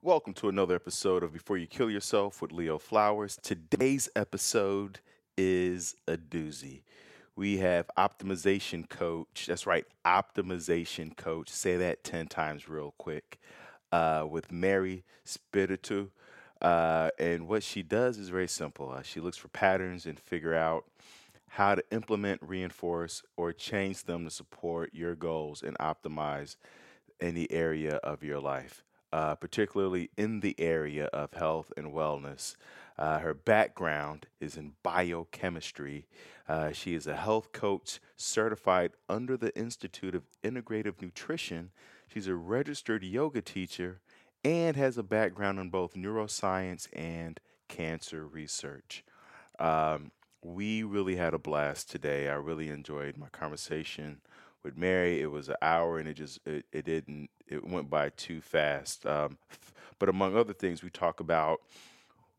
Welcome to another episode of Before You Kill Yourself with Leo Flowers. Today's episode is a doozy. We have optimization coach. That's right, optimization coach. Say that 10 times real quick. Uh, with Mary Spiritu. Uh, and what she does is very simple. Uh, she looks for patterns and figure out how to implement, reinforce, or change them to support your goals and optimize any area of your life, uh, particularly in the area of health and wellness. Uh, her background is in biochemistry. Uh, she is a health coach certified under the Institute of Integrative Nutrition. She's a registered yoga teacher and has a background in both neuroscience and cancer research. Um, we really had a blast today. I really enjoyed my conversation with Mary. It was an hour, and it just it, it didn't it went by too fast. Um, but among other things, we talk about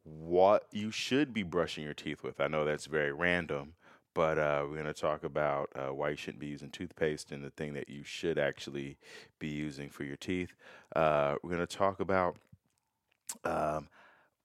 what you should be brushing your teeth with. I know that's very random, but uh, we're going to talk about uh, why you shouldn't be using toothpaste and the thing that you should actually be using for your teeth. Uh, we're going to talk about um,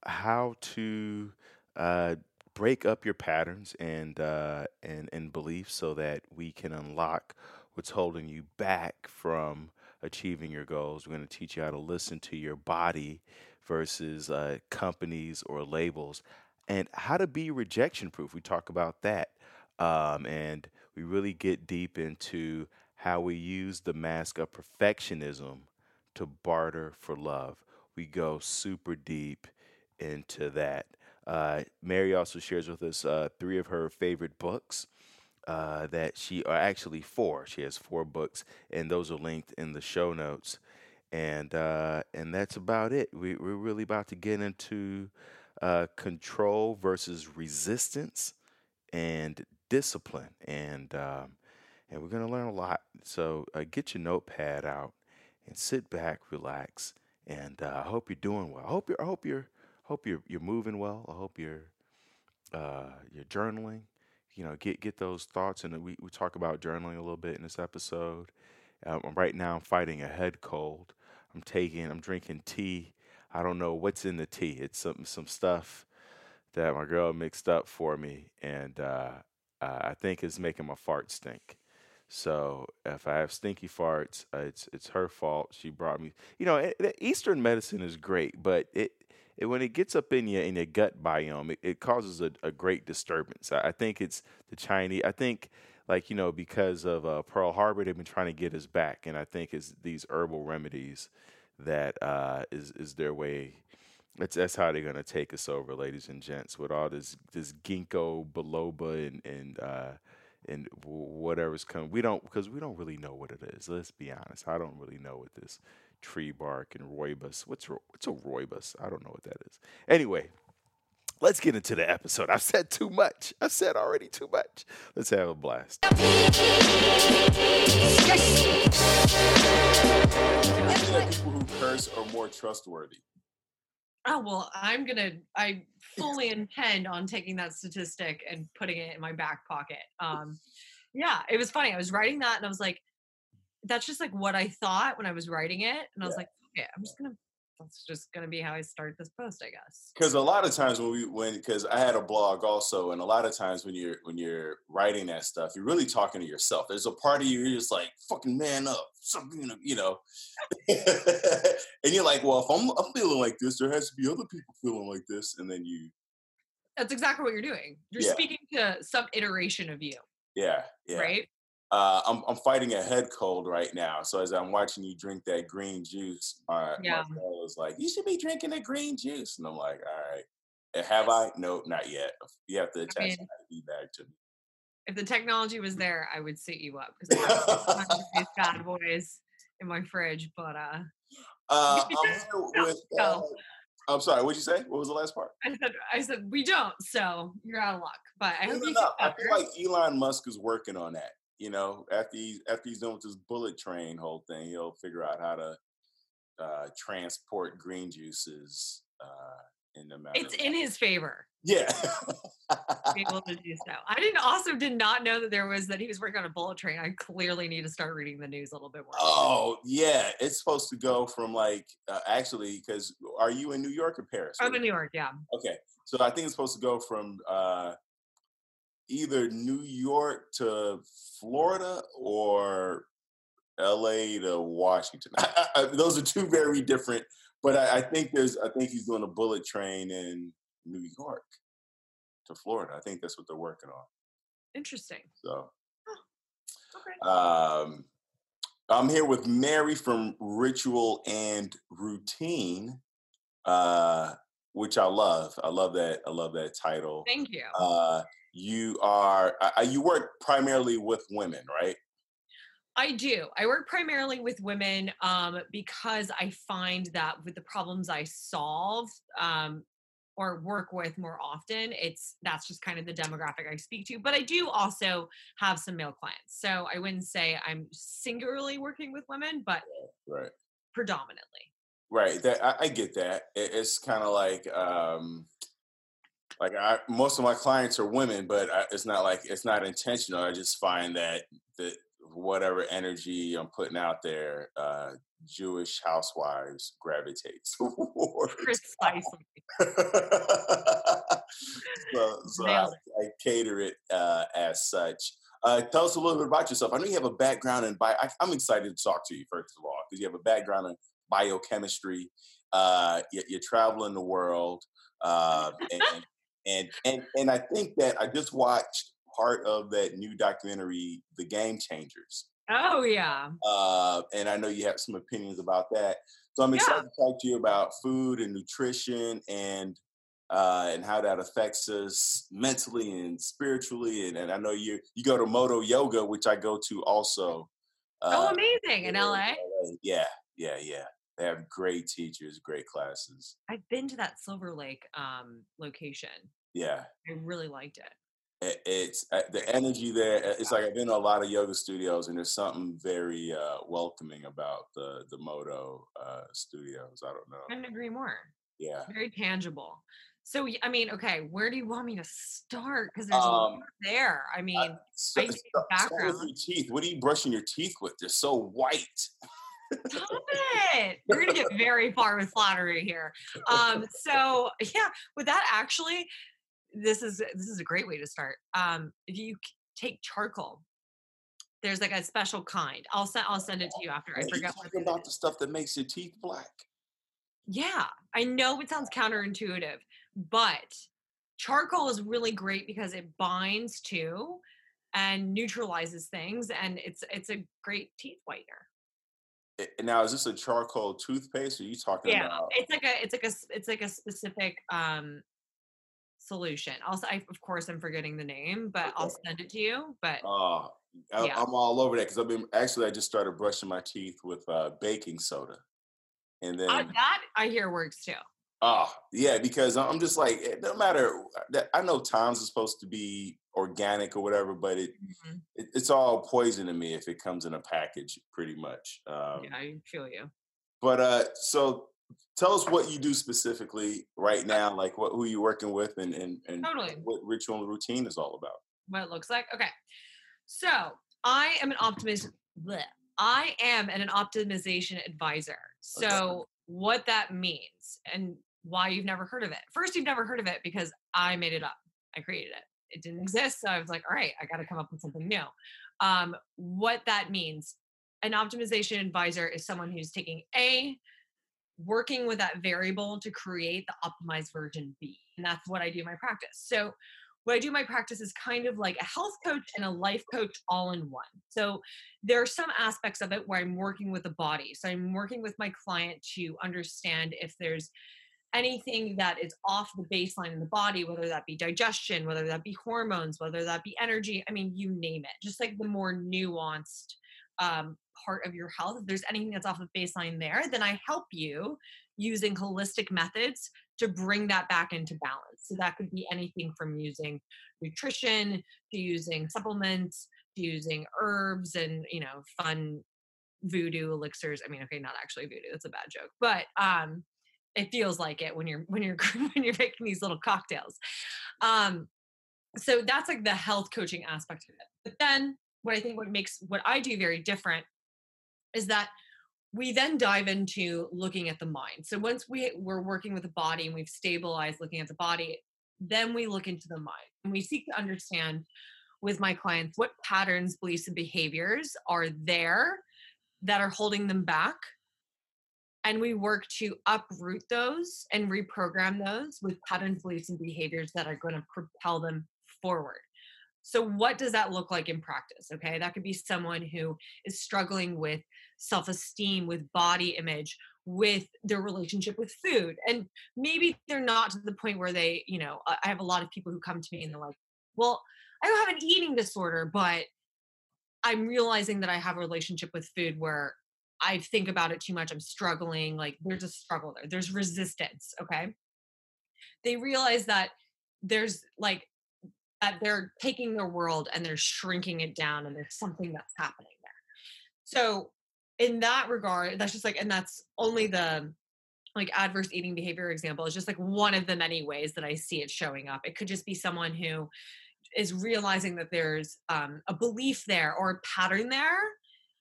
how to uh, break up your patterns and uh, and and beliefs so that we can unlock what's holding you back from achieving your goals. We're going to teach you how to listen to your body versus uh, companies or labels, and how to be rejection proof. We talk about that, um, and we really get deep into how we use the mask of perfectionism to barter for love. We go super deep into that. Uh, Mary also shares with us uh, three of her favorite books uh, that she, are actually four. She has four books, and those are linked in the show notes. And uh, and that's about it. We, we're really about to get into uh, control versus resistance and discipline, and um, and we're gonna learn a lot. So uh, get your notepad out and sit back, relax, and uh, I hope you're doing well. I hope you're I hope you're hope you're you're moving well. I hope you're uh, you're journaling. You know, get get those thoughts, and we we talk about journaling a little bit in this episode. Um, right now, I'm fighting a head cold. I'm taking, I'm drinking tea. I don't know what's in the tea. It's some some stuff that my girl mixed up for me, and uh, I think it's making my fart stink. So if I have stinky farts, uh, it's it's her fault. She brought me. You know, eh, Eastern medicine is great, but it it, when it gets up in your in your gut biome, it, it causes a, a, great disturbance. I, I, think it's the Chinese. I think like you know because of uh, Pearl Harbor, they've been trying to get us back, and I think it's these herbal remedies that uh, is is their way. That's that's how they're gonna take us over, ladies and gents, with all this this ginkgo biloba and and uh, and whatever's coming. We don't because we don't really know what it is. Let's be honest. I don't really know what this tree bark and rooibos. What's what's a rooibos? I don't know what that is. Anyway, let's get into the episode. I've said too much. I've said already too much. Let's have a blast. people who curse are more trustworthy. Oh well, I'm gonna. I fully intend on taking that statistic and putting it in my back pocket. Um, yeah, it was funny. I was writing that and I was like, that's just like what I thought when I was writing it. And I was like, okay, I'm just gonna that's just gonna be how I start this post, I guess. Because a lot of times when we when because I had a blog also, and a lot of times when you're when you're writing that stuff, you're really talking to yourself. There's a part of you you're just like fucking man up, something you know, and you're like, well, if I'm I'm feeling like this, there has to be other people feeling like this, and then you. That's exactly what you're doing. You're yeah. speaking to some iteration of you. Yeah. Yeah. Right uh, I'm, I'm fighting a head cold right now. So as I'm watching you drink that green juice, my, yeah. my was like, "You should be drinking the green juice," and I'm like, "All right, have I? No, not yet. You have to attach I mean, that feedback to me." If the technology was there, I would sit you up because I have these bad boys in my fridge. But uh, uh I'm with. Uh, I'm sorry. What'd you say? What was the last part? I said, I said we don't. So you're out of luck. But I hope you. I feel like Elon Musk is working on that you know, after he's after he's done with this bullet train whole thing, he'll figure out how to uh, transport green juices uh, in the matter. It's in his favor. Yeah. able to do so. I didn't also did not know that there was that he was working on a bullet train. I clearly need to start reading the news a little bit more. Oh yeah, it's supposed to go from like uh, actually because are you in New York or Paris? I'm in New York, yeah. Okay, so I think it's supposed to go from uh, either New York to Florida or L.A. to Washington. I, I, those are two very different. But I, I think there's I think he's doing a bullet train in New York to Florida. I think that's what they're working on. Interesting. So, Okay. um, I'm here with Mary from Ritual and Routine, uh, which I love. I love that. I love that title. Thank you. Uh, you are uh, you work primarily with women, right? I do. I work primarily with women um, because I find that with the problems I solve um, or work with more often, it's that's just kind of the demographic I speak to. But I do also have some male clients, so I wouldn't say I'm singularly working with women, but Right. predominantly. Right. That I, I get that. It, it's kind of like um like I most of my clients are women, but I, it's not like it's not intentional. I just find that that whatever energy I'm putting out there, uh Jewish housewives gravitates towards. Precisely. so so I, I cater it uh, as such. Uh, tell us a little bit about yourself. I know you have a background in bio. I, I'm excited to talk to you first of all because you have a background in biochemistry. Uh, you, you're traveling the world, uh, and, and and and I think that I just watched part of that new documentary, The Game Changers, Oh yeah. uh, and I know you have some opinions about that. So I'm Yeah. excited to talk to you about food and nutrition and uh, and how that affects us mentally and spiritually. And, and I know you you go to Modo Yoga, which I go to also. oh, uh, amazing in in LA. Yeah, yeah, yeah. They have great teachers, great classes. I've been to that Silver Lake um, location. Yeah, I really liked it. it, it's uh, the energy there. uh, It's like I've been to a lot of yoga studios, and there's something very uh, welcoming about the the Modo uh, studios. I don't know. I couldn't agree more. Yeah. Very tangible. So I mean, okay, where do you want me to start? Because there's a Um, lot there. I mean, So, I so, see so the with background. your teeth. What are you brushing your teeth with? They're so white. Stop it. We're gonna get very far with flattery here. Um, so yeah, with that actually, this is this is a great way to start. Um, if you take charcoal, there's like a special kind. I'll send I'll send it to you after. I forget what about is. the stuff that makes your teeth black. Yeah, I know it sounds counterintuitive, but charcoal is really great because it binds to and neutralizes things, and it's it's a great teeth whitener. Now, is this a charcoal toothpaste? Or are you talking yeah about? it's like a it's like a it's like a specific um solution also I, of course i'm forgetting the name but i'll send it to you but Oh, I, Yeah. I'm all over that because I've been actually I just started brushing my teeth with uh, baking soda, and then uh, that i hear works too oh yeah, because I'm just like no matter that I know times is supposed to be organic or whatever, but it, Mhm. it it's all poison to me if it comes in a package, pretty much. Um, yeah i feel you But uh, so tell us what you do specifically right now, like what who you working with, and and and Totally. what ritual and routine is all about. what it looks like okay so i am an optimist bleh. i am an optimization advisor so what that means and why you've never heard of it first you've never heard of it because i made it up i created it it didn't exist so i was like all right i got to come up with something new um, what that means an optimization advisor is someone who's taking a working with that variable to create the optimized version b and that's what i do in my practice so what I do in my practice is kind of like a health coach and a life coach all in one. So there are some aspects of it where I'm working with the body. So I'm working with my client to understand if there's anything that is off the baseline in the body, whether that be digestion, whether that be hormones, whether that be energy. I mean, you name it. Just like the more nuanced um, part of your health. If there's anything that's off the baseline there, then I help you using holistic methods to bring that back into balance. So that could be anything from using nutrition to using supplements to using herbs and you know fun voodoo elixirs. I mean, okay, not actually voodoo. That's a bad joke, but um, it feels like it when you're when you're when you're making these little cocktails. Um, so that's like the health coaching aspect of it. But then what I think what makes what I do very different is that we then dive into looking at the mind. So once we we're working with the body and we've stabilized looking at the body, then we look into the mind and we seek to understand with my clients what patterns, beliefs, and behaviors are there that are holding them back. And we work to uproot those and reprogram those with patterns, beliefs, and behaviors that are going to propel them forward. So, what does that look like in practice? Okay, that could be someone who is struggling with self esteem, with body image, with their relationship with food. And maybe they're not to the point where they, you know, I have a lot of people who come to me and they're like, well, I don't have an eating disorder, but I'm realizing that I have a relationship with food where I think about it too much. I'm struggling. Like there's a struggle there, there's resistance. Okay. They realize that there's like that they're taking their world and they're shrinking it down and there's something that's happening there. So in that regard, that's just like, and that's only the like adverse eating behavior example is just like one of the many ways that I see it showing up. It could just be someone who is realizing that there's um, a belief there or a pattern there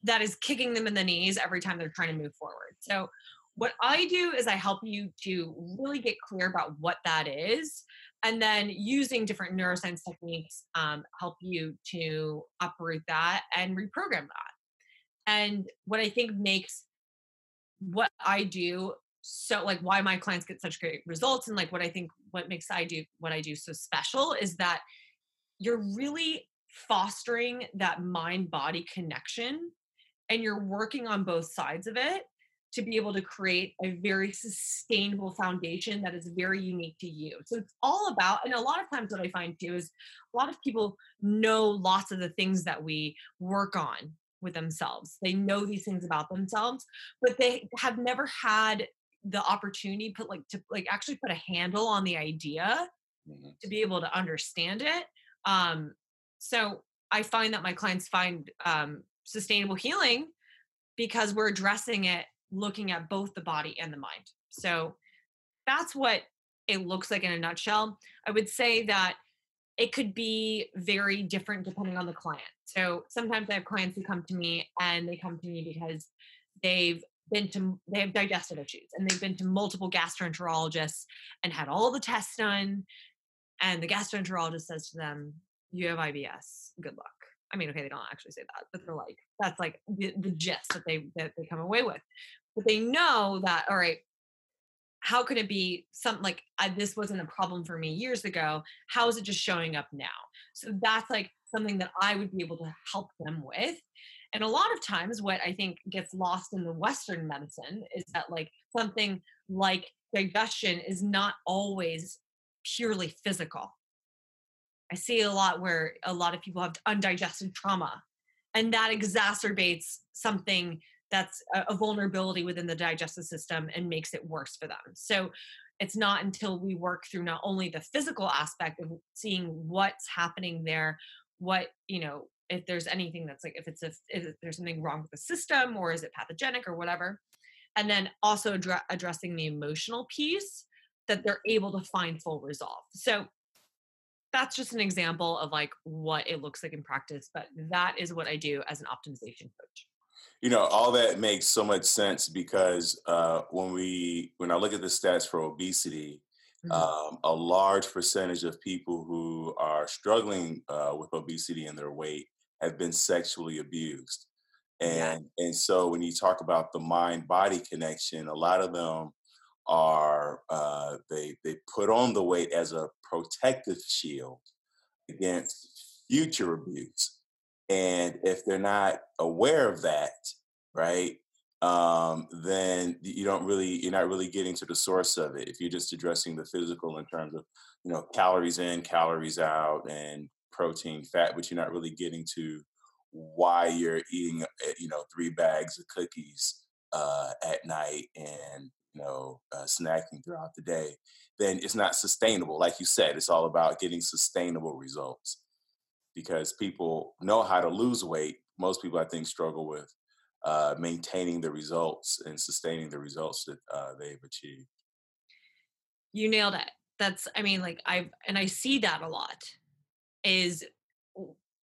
that is kicking them in the knees every time they're trying to move forward. So what I do is I help you to really get clear about what that is and then using different neuroscience techniques um, help you to uproot that and reprogram that and what i think makes what i do so like why my clients get such great results and like what i think what makes i do what i do so special is that you're really fostering that mind body connection and you're working on both sides of it to be able to create a very sustainable foundation that is very unique to you. So it's all about, and a lot of times what I find too is a lot of people know lots of the things that we work on with themselves. They know these things about themselves, but they have never had the opportunity put like to like actually put a handle on the idea mm-hmm. to be able to understand it. Um, so I find that my clients find um, sustainable healing because we're addressing it looking at both the body and the mind. So that's what it looks like in a nutshell. I would say that it could be very different depending on the client. So sometimes I have clients who come to me and they come to me because they've been to they have digestive issues and they've been to multiple gastroenterologists and had all the tests done and the gastroenterologist says to them you have IBS good luck I mean okay they don't actually say that but they're like that's like the, the gist that they that they come away with. But they know that all right how can it be something like I, this wasn't a problem for me years ago how is it just showing up now? So that's like something that i would be able to help them with. And a lot of times what i think gets lost in the western medicine is that like something like digestion is not always purely physical i see a lot where a lot of people have undigested trauma and that exacerbates something that's a, vulnerability within the digestive system and makes it worse for them. So it's not until we work through not only the physical aspect of seeing what's happening there, what, you know, if there's anything that's like, if it's a, if there's something wrong with the system or is it pathogenic or whatever. And then also addre- addressing the emotional piece that they're able to find full resolve. So that's just an example of like what it looks like in practice, but that is what I do as an optimization coach you know all that makes so much sense because uh, when we when i look at the stats for obesity mm-hmm. um, a large percentage of people who are struggling uh, with obesity and their weight have been sexually abused and yeah. and so when you talk about the mind body connection a lot of them are uh, they they put on the weight as a protective shield against future abuse and if they're not aware of that, right, um, then you don't really you're not really getting to the source of it. If you're just addressing the physical in terms of you know calories in, calories out, and protein, fat, but you're not really getting to why you're eating eh, you know three bags of cookies uh, at night and you know uh, snacking throughout the day, then it's not sustainable. Like you said, it's all about getting sustainable results because people know how to lose weight. Most people, I think, struggle with uh, maintaining the results and sustaining the results that uh, they've achieved. You nailed it. That's, I mean, like I've, and I see that a lot. is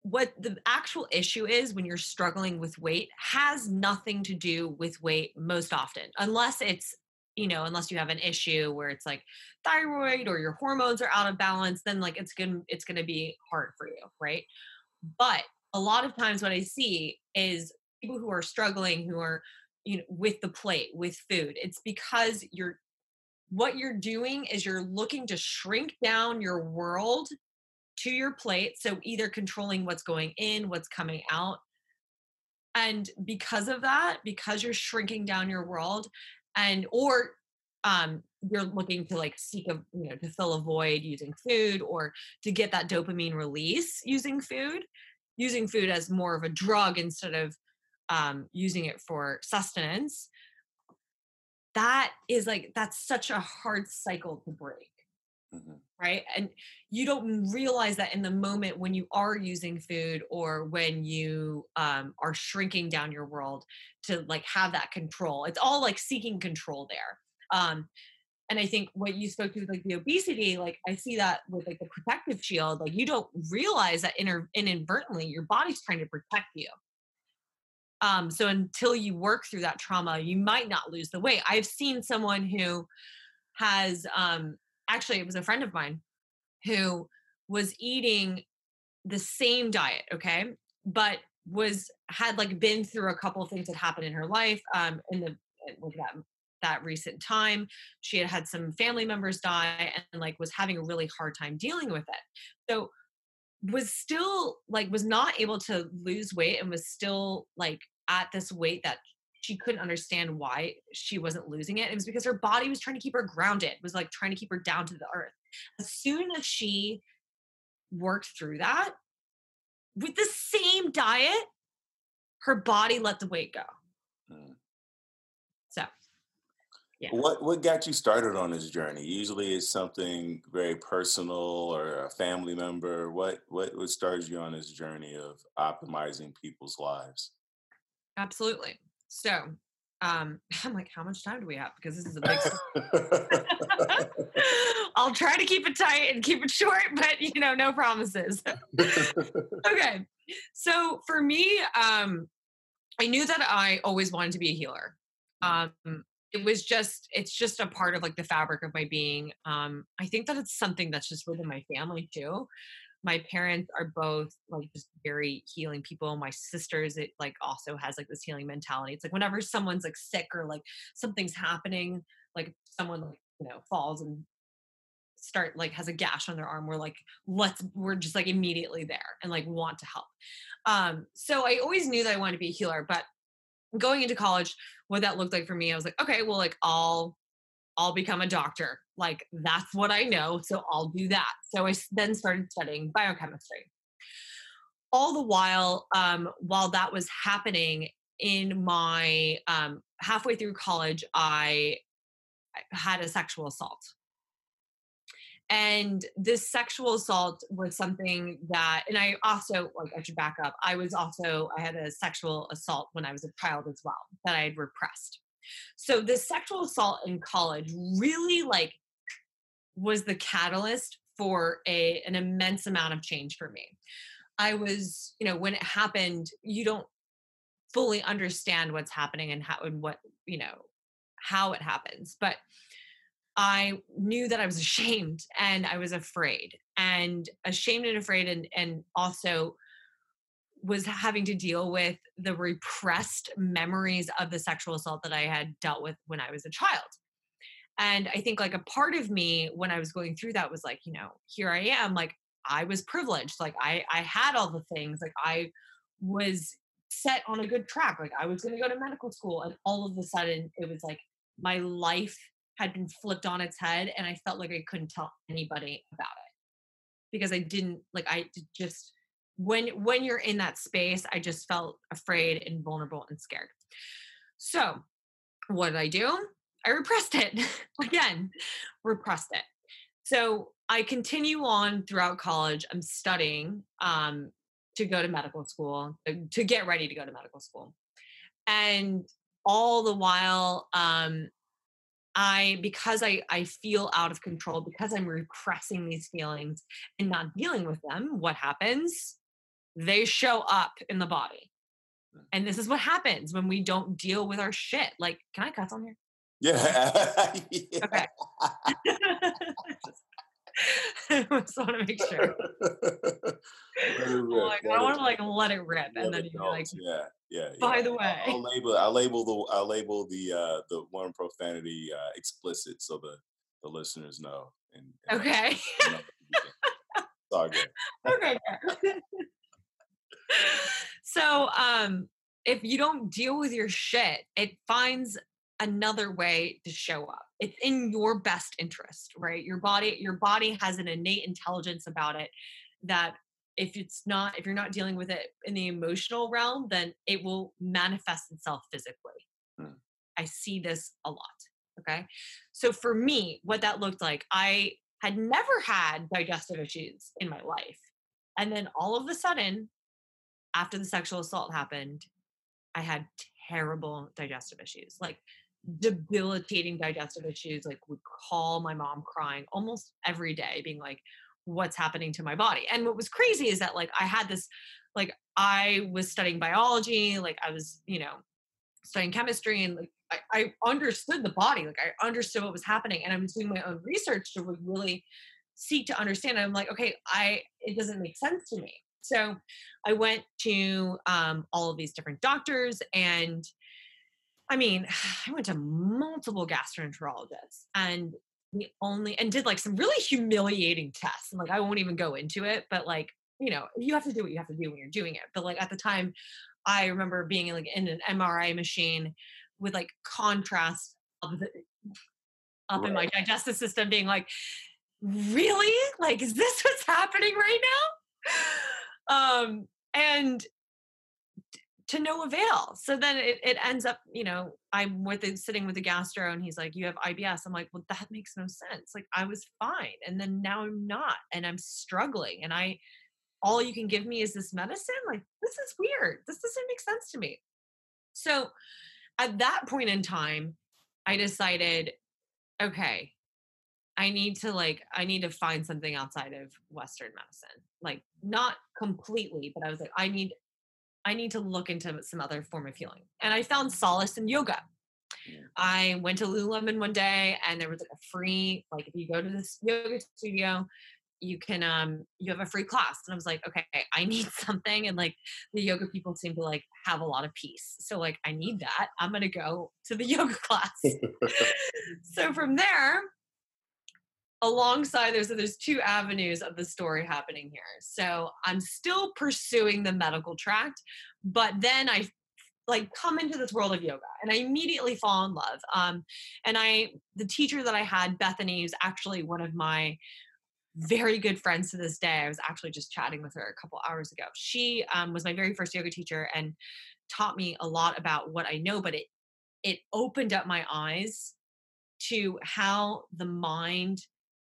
what the actual issue is when you're struggling with weight has nothing to do with weight most often, unless it's you know, unless you have an issue where it's like thyroid or your hormones are out of balance, then like it's gonna it's gonna be hard for you, right? But a lot of times what I see is people who are struggling, who are you know with the plate, with food. It's because you're what you're doing is you're looking to shrink down your world to your plate. So either controlling what's going in, what's coming out. And because of that, because you're shrinking down your world and or um you're looking to like seek a you know to fill a void using food or to get that dopamine release using food using food as more of a drug instead of um, using it for sustenance that is like that's such a hard cycle to break Mhm. right? And you don't realize that in the moment when you are using food or when you um, are shrinking down your world to like have that control. It's all like seeking control there. Um, and i think what you spoke to with like the obesity like i see that with like the protective shield like you don't realize that inter- inadvertently your body's trying to protect you. Um, so until you work through that trauma you might not lose the weight. I've seen someone who has um, actually it was a friend of mine who was eating the same diet okay but was had like been through a couple of things that happened in her life um in the with that that recent time. She had had some family members die and like was having a really hard time dealing with it. So was still like was not able to lose weight and was still like at this weight that she couldn't understand why she wasn't losing it. It was because her body was trying to keep her grounded, was like trying to keep her down to the earth. As soon as she worked through that with the same diet, her body let the weight go. Mm. So, Yeah. What what got you started on this journey? Usually it's something very personal or a family member. What what what started you on this journey of optimizing people's lives? absolutely. So, um, I'm like, how much time do we have? Because this is a big. I'll try to keep it tight and keep it short, but you know, no promises. okay. So for me, um, I knew that I always wanted to be a healer. Um, it was just, it's just a part of like the fabric of my being. Um, I think that it's something that's just within my family too. My parents are both like just very healing people. My sisters, it like also has like this healing mentality. It's like whenever someone's like sick or like something's happening, like someone like, you know, falls and start like has a gash on their arm we're like let's we're just like immediately there and like want to help um so i always knew that i wanted to be a healer but going into college what that looked like for me i was like okay well like i'll i'll become a doctor like that's what i know so i'll do that. So I then started studying biochemistry. All the while um while that was happening in my um halfway through college i had a sexual assault. And this sexual assault was something that and i also like i should back up i was also i had a sexual assault when i was a child as well that i had repressed. So this sexual assault in college really like was the catalyst for a an immense amount of change for me i was you know when it happened you don't fully understand what's happening and how and what you know how it happens but I knew that I was ashamed and I was afraid and ashamed and afraid and and also was having to deal with the repressed memories of the sexual assault that I had dealt with when I was a child. And I think like a part of me when I was going through that was like, you know, here I am like I was privileged. Like I I had all the things. Like I was set on a good track. Like I was going to go to medical school and all of a sudden it was like my life had been flipped on its head and I felt like I couldn't tell anybody about it because I didn't like I just when when you're in that space I just felt afraid and vulnerable and scared. So, what did I do? I repressed it. Again, repressed it. So, I continue on throughout college. I'm studying um to go to medical school, uh, to get ready to go to medical school. And all the while um I because I I feel out of control because I'm repressing these feelings and not dealing with them, what happens? They show up in the body. Mm. And this is what happens when we don't deal with our shit. Like, can I cuss on here? Yeah. yeah. Okay. I just want to make sure. Rip, like, I want to like let it rip, let and then you're like, yeah, yeah. by yeah. the way, I'll label I label the I label the uh the one profanity uh explicit so the the listeners know. And, and okay, you know, it's all good. okay. so, um, if you don't deal with your shit, it finds another way to show up. It's in your best interest, right? Your body, your body has an innate intelligence about it that if it's not, if you're not dealing with it in the emotional realm, then it will manifest itself physically. Hmm. I see this a lot. Okay. So for me, what that looked like, I had never had digestive issues in my life. And then all of a sudden, after the sexual assault happened, I had terrible digestive issues, like debilitating digestive issues. Like, would call my mom crying almost every day, being like, what's happening to my body? And what was crazy is that, like, I had this, like, I was studying biology, like, I was, you know, studying chemistry and like I, I understood the body like i understood what was happening and i was doing my own research to really seek to understand i'm like okay i it doesn't make sense to me so i went to um, all of these different doctors and i mean i went to multiple gastroenterologists and the only and did like some really humiliating tests and like i won't even go into it but like you know you have to do what you have to do when you're doing it but like at the time I remember being like in an MRI machine with like contrast of the, up in my digestive system, being like, really? Like, is this what's happening right now? Um, and to no avail. So then it, it ends up, you know, I'm with it, sitting with the gastro and he's like, you have IBS. I'm like, well, that makes no sense. Like I was fine. And then now I'm not, and I'm struggling. And I, all you can give me is this medicine like this is weird this doesn't make sense to me so at that point in time i decided okay i need to like i need to find something outside of western medicine like not completely but i was like i need i need to look into some other form of healing. And i found solace in yoga. Yeah. I went to Lululemon one day and there was like a free, like if you go to this yoga studio, you can um you have a free class. And i was like okay i need something. And like the yoga people seem to like have a lot of peace. So like i need that. I'm gonna go to the yoga class. So from there alongside there's there's two avenues of the story happening here so i'm still pursuing the medical tract but then i like come into this world of yoga and i immediately fall in love um and i the teacher that i had bethany is actually one of my very good friends to this day. I was actually just chatting with her a couple hours ago. She um, was my very first yoga teacher and taught me a lot about what I know, but it it opened up my eyes to how the mind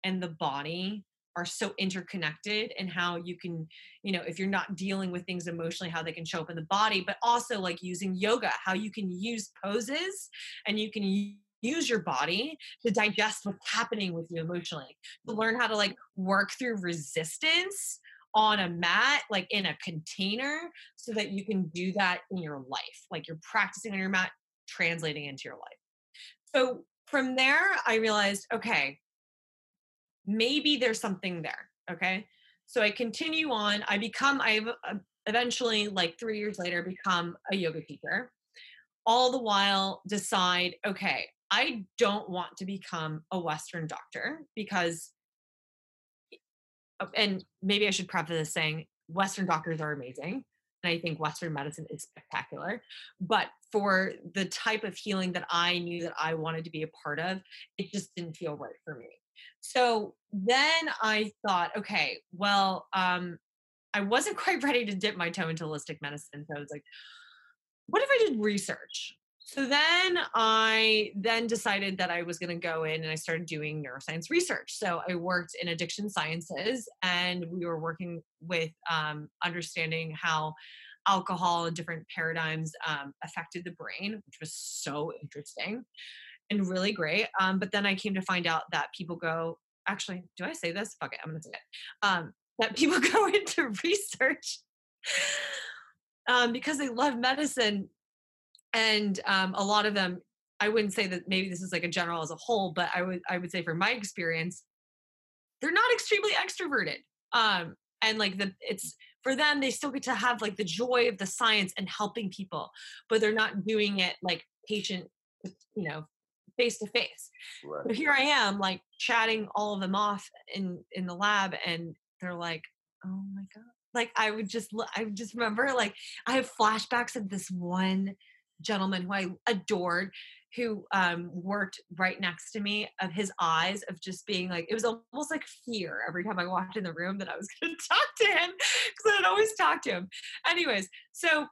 and the body are so interconnected and how you can you know if you're not dealing with things emotionally how they can show up in the body but also like using yoga how you can use poses and you can use your body to digest what's happening with you emotionally. To learn how to like work through resistance on a mat like in a container so that you can do that in your life like you're practicing on your mat translating into your life. So from there i realized okay maybe there's something there okay so i continue on i become i uh, eventually like 3 years later become a yoga teacher all the while decide okay I don't want to become a Western doctor because, oh, and maybe I should preface this saying Western doctors are amazing. And I think Western medicine is spectacular. But for the type of healing that I knew that I wanted to be a part of, it just didn't feel right for me. So then I thought, okay, well, um, I wasn't quite ready to dip my toe into holistic medicine. So I was like, what if I did research? So then I then decided that I was going to go in and I started doing neuroscience research. So I worked in addiction sciences and we were working with um, understanding how alcohol and different paradigms um, affected the brain, which was so interesting. And really great. Um, but then I came to find out that people go, actually, do I say this? Fuck it, I'm gonna say it. Um, that people go into research um, because they love medicine, and um, a lot of them. I wouldn't say that maybe this is like a general as a whole, but I would I would say from my experience, they're not extremely extroverted. Um, and like the it's for them they still get to have like the joy of the science and helping people but they're not doing it like patient you know face to face so here i am like chatting all of them off in in the lab and they're like oh my god. Like i would just i would just remember like i have flashbacks of this one gentleman who i adored who um, worked right next to me of his eyes of just being like it was almost like fear every time i walked in the room that i was going to talk to him because i'd always talk to him. Anyways so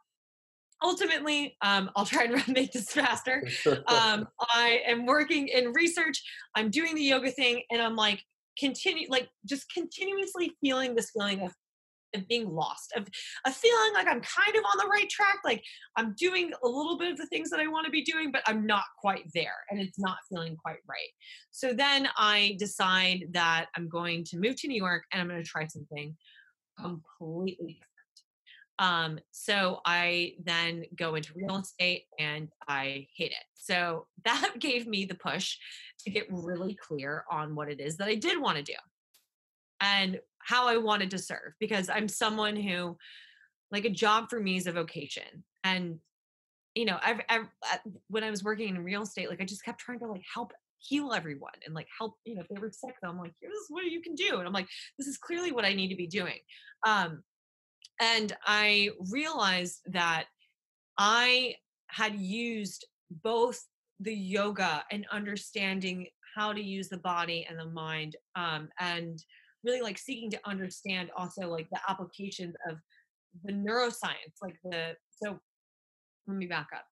ultimately um, i'll try and make this faster um, i am working in research i'm doing the yoga thing and i'm like continue like just continuously feeling this feeling of of being lost, of, a feeling like I'm kind of on the right track. Like I'm doing a little bit of the things that I want to be doing, but I'm not quite there and it's not feeling quite right. So then I decide that I'm going to move to New York and I'm going to try something completely different. Um, so I then go into real estate and I hate it. So that gave me the push to get really clear on what it is that I did want to do. And how I wanted to serve because I'm someone who, like, a job for me is a vocation. And, you know, I've, I've when I was working in real estate, like, I just kept trying to like help heal everyone and like help, you know, if they were sick, I'm like, here's what you can do. And I'm like, this is clearly what I need to be doing. Um, and I realized that I had used both the yoga and understanding how to use the body and the mind um, and really like seeking to understand also like the applications of the neuroscience like the so let me back up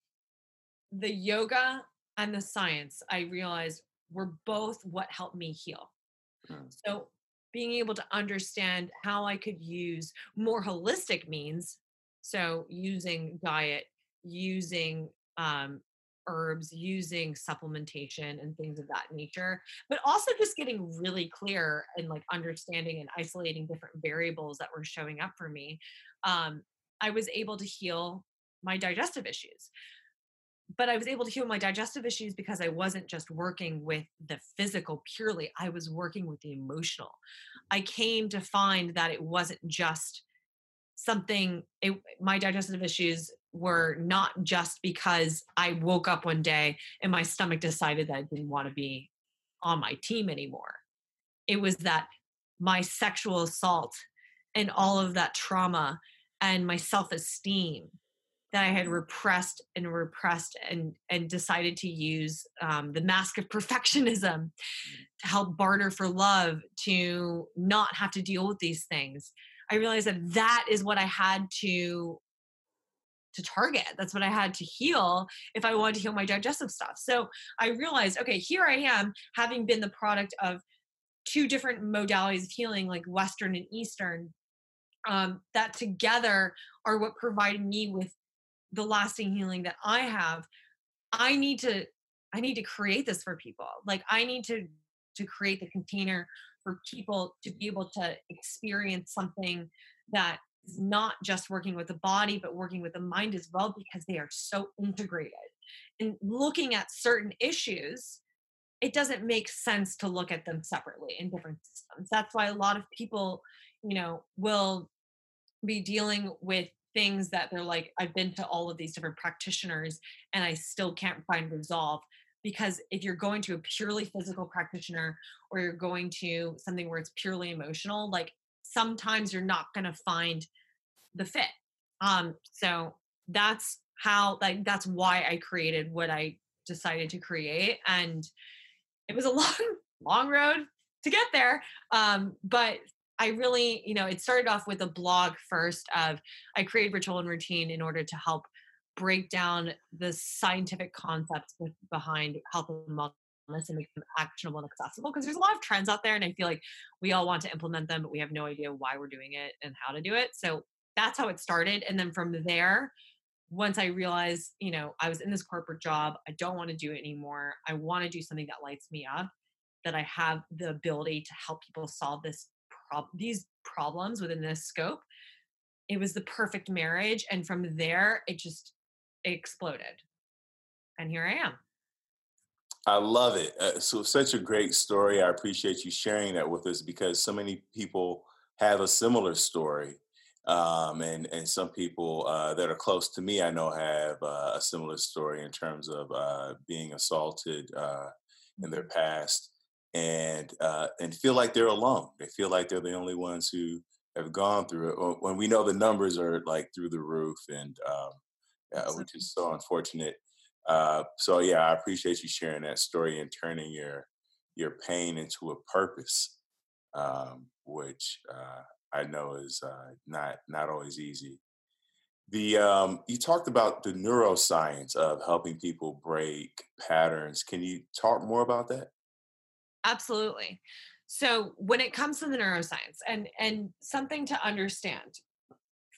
the yoga and the science i realized were both what helped me heal mm. so being able to understand how i could use more holistic means so using diet using um, herbs, using supplementation and things of that nature, but also just getting really clear and like understanding and isolating different variables that were showing up for me. Um, I was able to heal my digestive issues. But I was able to heal my digestive issues because I wasn't just working with the physical purely, I was working with the emotional. I came to find that it wasn't just something it, my digestive issues were not just because I woke up one day and my stomach decided that I didn't want to be on my team anymore. It was that my sexual assault and all of that trauma and my self-esteem that I had repressed and repressed and and decided to use um, the mask of perfectionism to help barter for love to not have to deal with these things I realized that that is what I had to to target. That's what I had to heal if I wanted to heal my digestive stuff. So I realized, okay, here I am having been the product of two different modalities of healing, like Western and Eastern, um, that together are what provided me with the lasting healing that I have. I need to, I need to create this for people. Like I need to to create the container for people to be able to experience something that is not just working with the body but working with the mind as well because they are so integrated and looking at certain issues it doesn't make sense to look at them separately in different systems that's why a lot of people you know will be dealing with things that they're like i've been to all of these different practitioners and i still can't find resolve. Because if you're going to a purely physical practitioner or you're going to something where it's purely emotional like sometimes you're not going to find the fit. Um so that's how like that's why i created what i decided to create and it was a long long road to get there um but i really you know it started off with a blog first of i created ritual and routine in order to help break down the scientific concepts behind health and wellness and make them actionable and accessible because there's a lot of trends out there and i feel like we all want to implement them but we have no idea why we're doing it and how to do it so that's how it started and then from there once I realized, you know, I was in this corporate job, I don't want to do it anymore. I want to do something that lights me up, that I have the ability to help people solve this prob- these problems within this scope. It was the perfect marriage and from there it just exploded. And here I am. I love it. Uh, so such a great story. I appreciate you sharing that with us because so many people have a similar story um, and and some people uh, that are close to me, I know, have uh, a similar story in terms of uh, being assaulted uh, in their mm-hmm. past, and uh, and feel like they're alone. They feel like they're the only ones who have gone through it. When we know the numbers are like through the roof, and um, which is so unfortunate. Uh, so yeah, I appreciate you sharing that story and turning your your pain into a purpose, um, which I know is uh, not not always easy. The um, you talked about the neuroscience of helping people break patterns. Can you talk more about that? Absolutely. So when it comes to the neuroscience, and and something to understand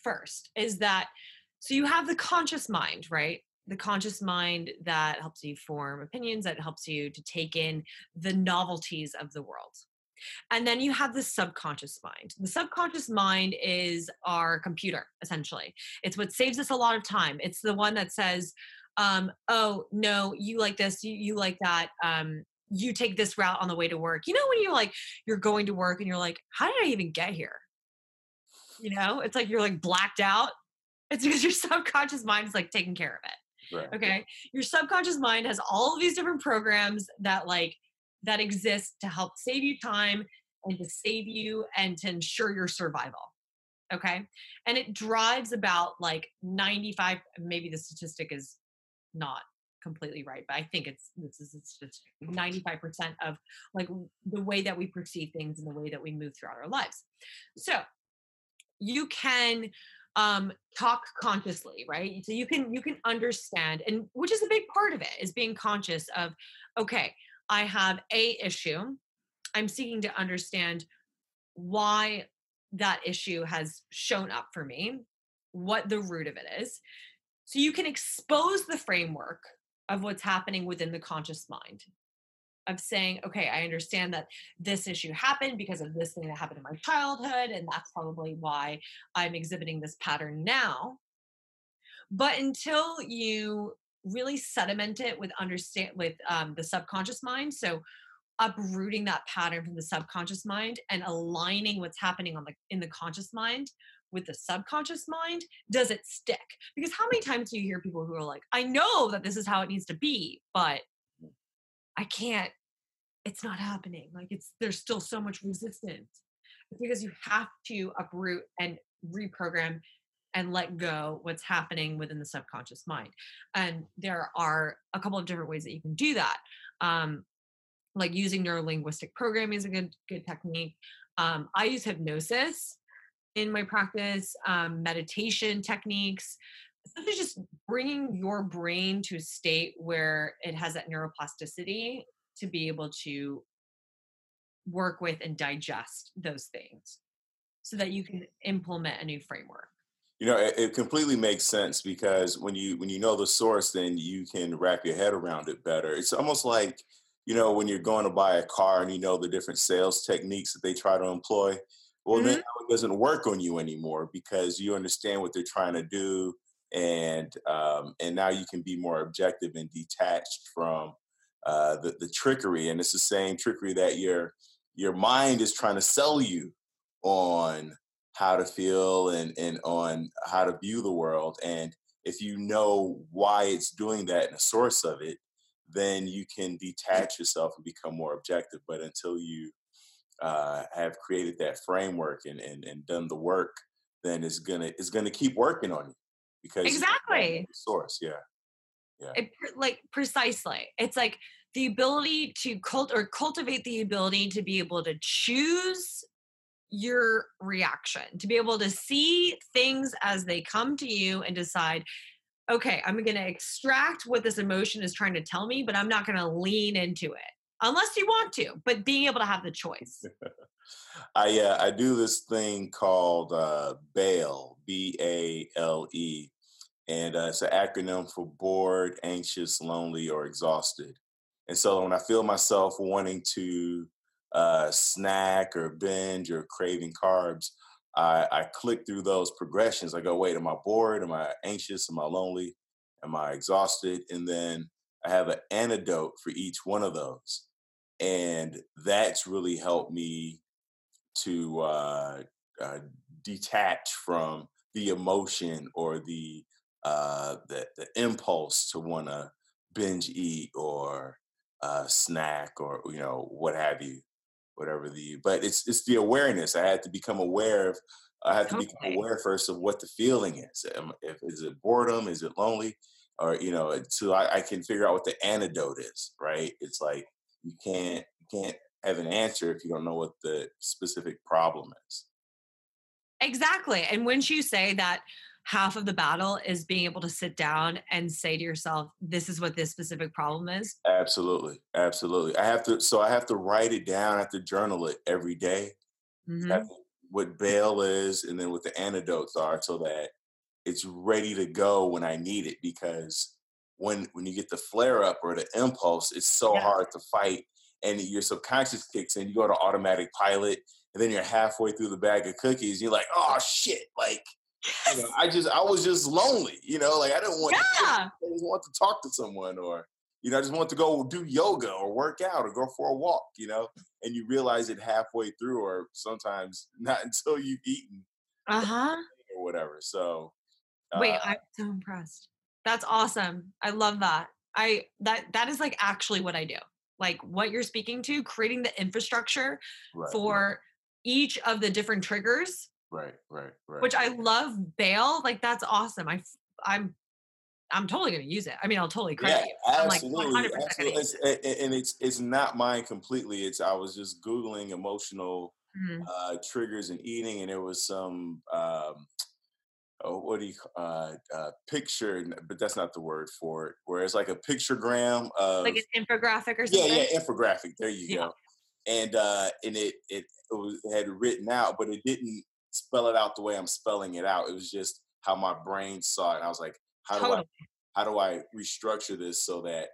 first is that so you have the conscious mind, right? The conscious mind that helps you form opinions, that helps you to take in the novelties of the world. And then you have the subconscious mind. The subconscious mind is our computer, essentially. It's what saves us a lot of time. It's the one that says, um, oh, no, you like this, you, you like that. Um, you take this route on the way to work. You know, when you're like, you're going to work and you're like, how did I even get here? You know, it's like you're like blacked out. It's because your subconscious mind is like taking care of it. Right. Okay. Your subconscious mind has all of these different programs that like that exist to help save you time and to save you and to ensure your survival. Okay. And it drives about like 95, maybe the statistic is not completely right, but I think it's this is it's just 95% of like the way that we perceive things and the way that we move throughout our lives. So you can um talk consciously right so you can you can understand and which is a big part of it is being conscious of okay I have a issue. I'm seeking to understand why that issue has shown up for me, what the root of it is. So you can expose the framework of what's happening within the conscious mind of saying, okay, I understand that this issue happened because of this thing that happened in my childhood, and that's probably why I'm exhibiting this pattern now. But until you really sediment it with understand with um, the subconscious mind so uprooting that pattern from the subconscious mind and aligning what's happening on the in the conscious mind with the subconscious mind does it stick because how many times do you hear people who are like i know that this is how it needs to be but i can't it's not happening like it's there's still so much resistance it's because you have to uproot and reprogram and let go what's happening within the subconscious mind. And there are a couple of different ways that you can do that. Um, like using neurolinguistic programming is a good good technique. Um, I use hypnosis in my practice, um, meditation techniques. Essentially, just bringing your brain to a state where it has that neuroplasticity to be able to work with and digest those things so that you can implement a new framework you know it, it, completely makes sense because when you when you know the source then you can wrap your head around it better it's almost like you know when you're going to buy a car and you know the different sales techniques that they try to employ well mm-hmm. then it doesn't work on you anymore because you understand what they're trying to do and um, and now you can be more objective and detached from uh, the, the trickery and it's the same trickery that your your mind is trying to sell you on how to feel and, and on how to view the world. And if you know why it's doing that and the source of it, then you can detach yourself and become more objective. But until you uh, have created that framework and, and, and done the work, then it's gonna it's gonna keep working on you because exactly. source, yeah, yeah, it, like precisely. It's like the ability to cult or cultivate the ability to be able to choose your reaction, to be able to see things as they come to you and decide, okay, I'm going to extract what this emotion is trying to tell me, but I'm not going to lean into it unless you want to, but being able to have the choice. I uh, I do this thing called uh, BALE, B A L E, and uh, it's an acronym for bored, anxious, lonely, or exhausted. And so when I feel myself wanting to uh, snack or binge or craving carbs, I, I click through those progressions. I go, wait, am I bored? Am I anxious? Am I lonely? Am I exhausted? And then I have an antidote for each one of those. And that's really helped me to uh, uh, detach from the emotion or the uh, the, the impulse to want to binge eat or uh, snack or you know what have you, whatever the. But it's it's the awareness. I had to become aware of. I had to okay. become aware first of what the feeling is. If is it boredom? Is it lonely? Or you know, so I, I can figure out what the antidote is. Right? It's like you can't you can't have an answer if you don't know what the specific problem is. Exactly. And once you say that half of the battle is being able to sit down and say to yourself, this is what this specific problem is? Absolutely. Absolutely. I have to, so I have to write it down, I have to journal it every day, mm-hmm. what BALE is, and then what the antidotes are so that it's ready to go when I need it. Because when, when you get the flare up or the impulse, it's so yeah. hard to fight and your subconscious kicks in, you go to automatic pilot, and then you're halfway through the bag of cookies, you're like, oh shit, like you know, I just I was just lonely, you know, like I didn't want yeah. to, I just want to talk to someone or you know, I just want to go do yoga or work out or go for a walk, you know, and you realize it halfway through or sometimes not until you've eaten uh-huh or whatever. So Wait, uh, I'm so impressed. That's awesome. I love that. I that that is like actually what I do like what you're speaking to, creating the infrastructure right, for right. each of the different triggers. Right, right, right. Which I love BALE. Like that's awesome. I I'm I'm totally going to use it. I mean, I'll totally credit yeah, you. I'm absolutely, like absolutely. It's, and it's it's not mine completely. It's I was just googling emotional mm-hmm. uh, triggers and eating, and there was some um, oh, what do you uh, uh, picture? But that's not the word for it. Where it's like a pictogram of like an infographic or something. Yeah, yeah, infographic. There you yeah. go. And uh, and it, it it was had written out, but it didn't spell it out the way I'm spelling it out. It was just how my brain saw it. And I was like, how do totally. I how do I restructure this so that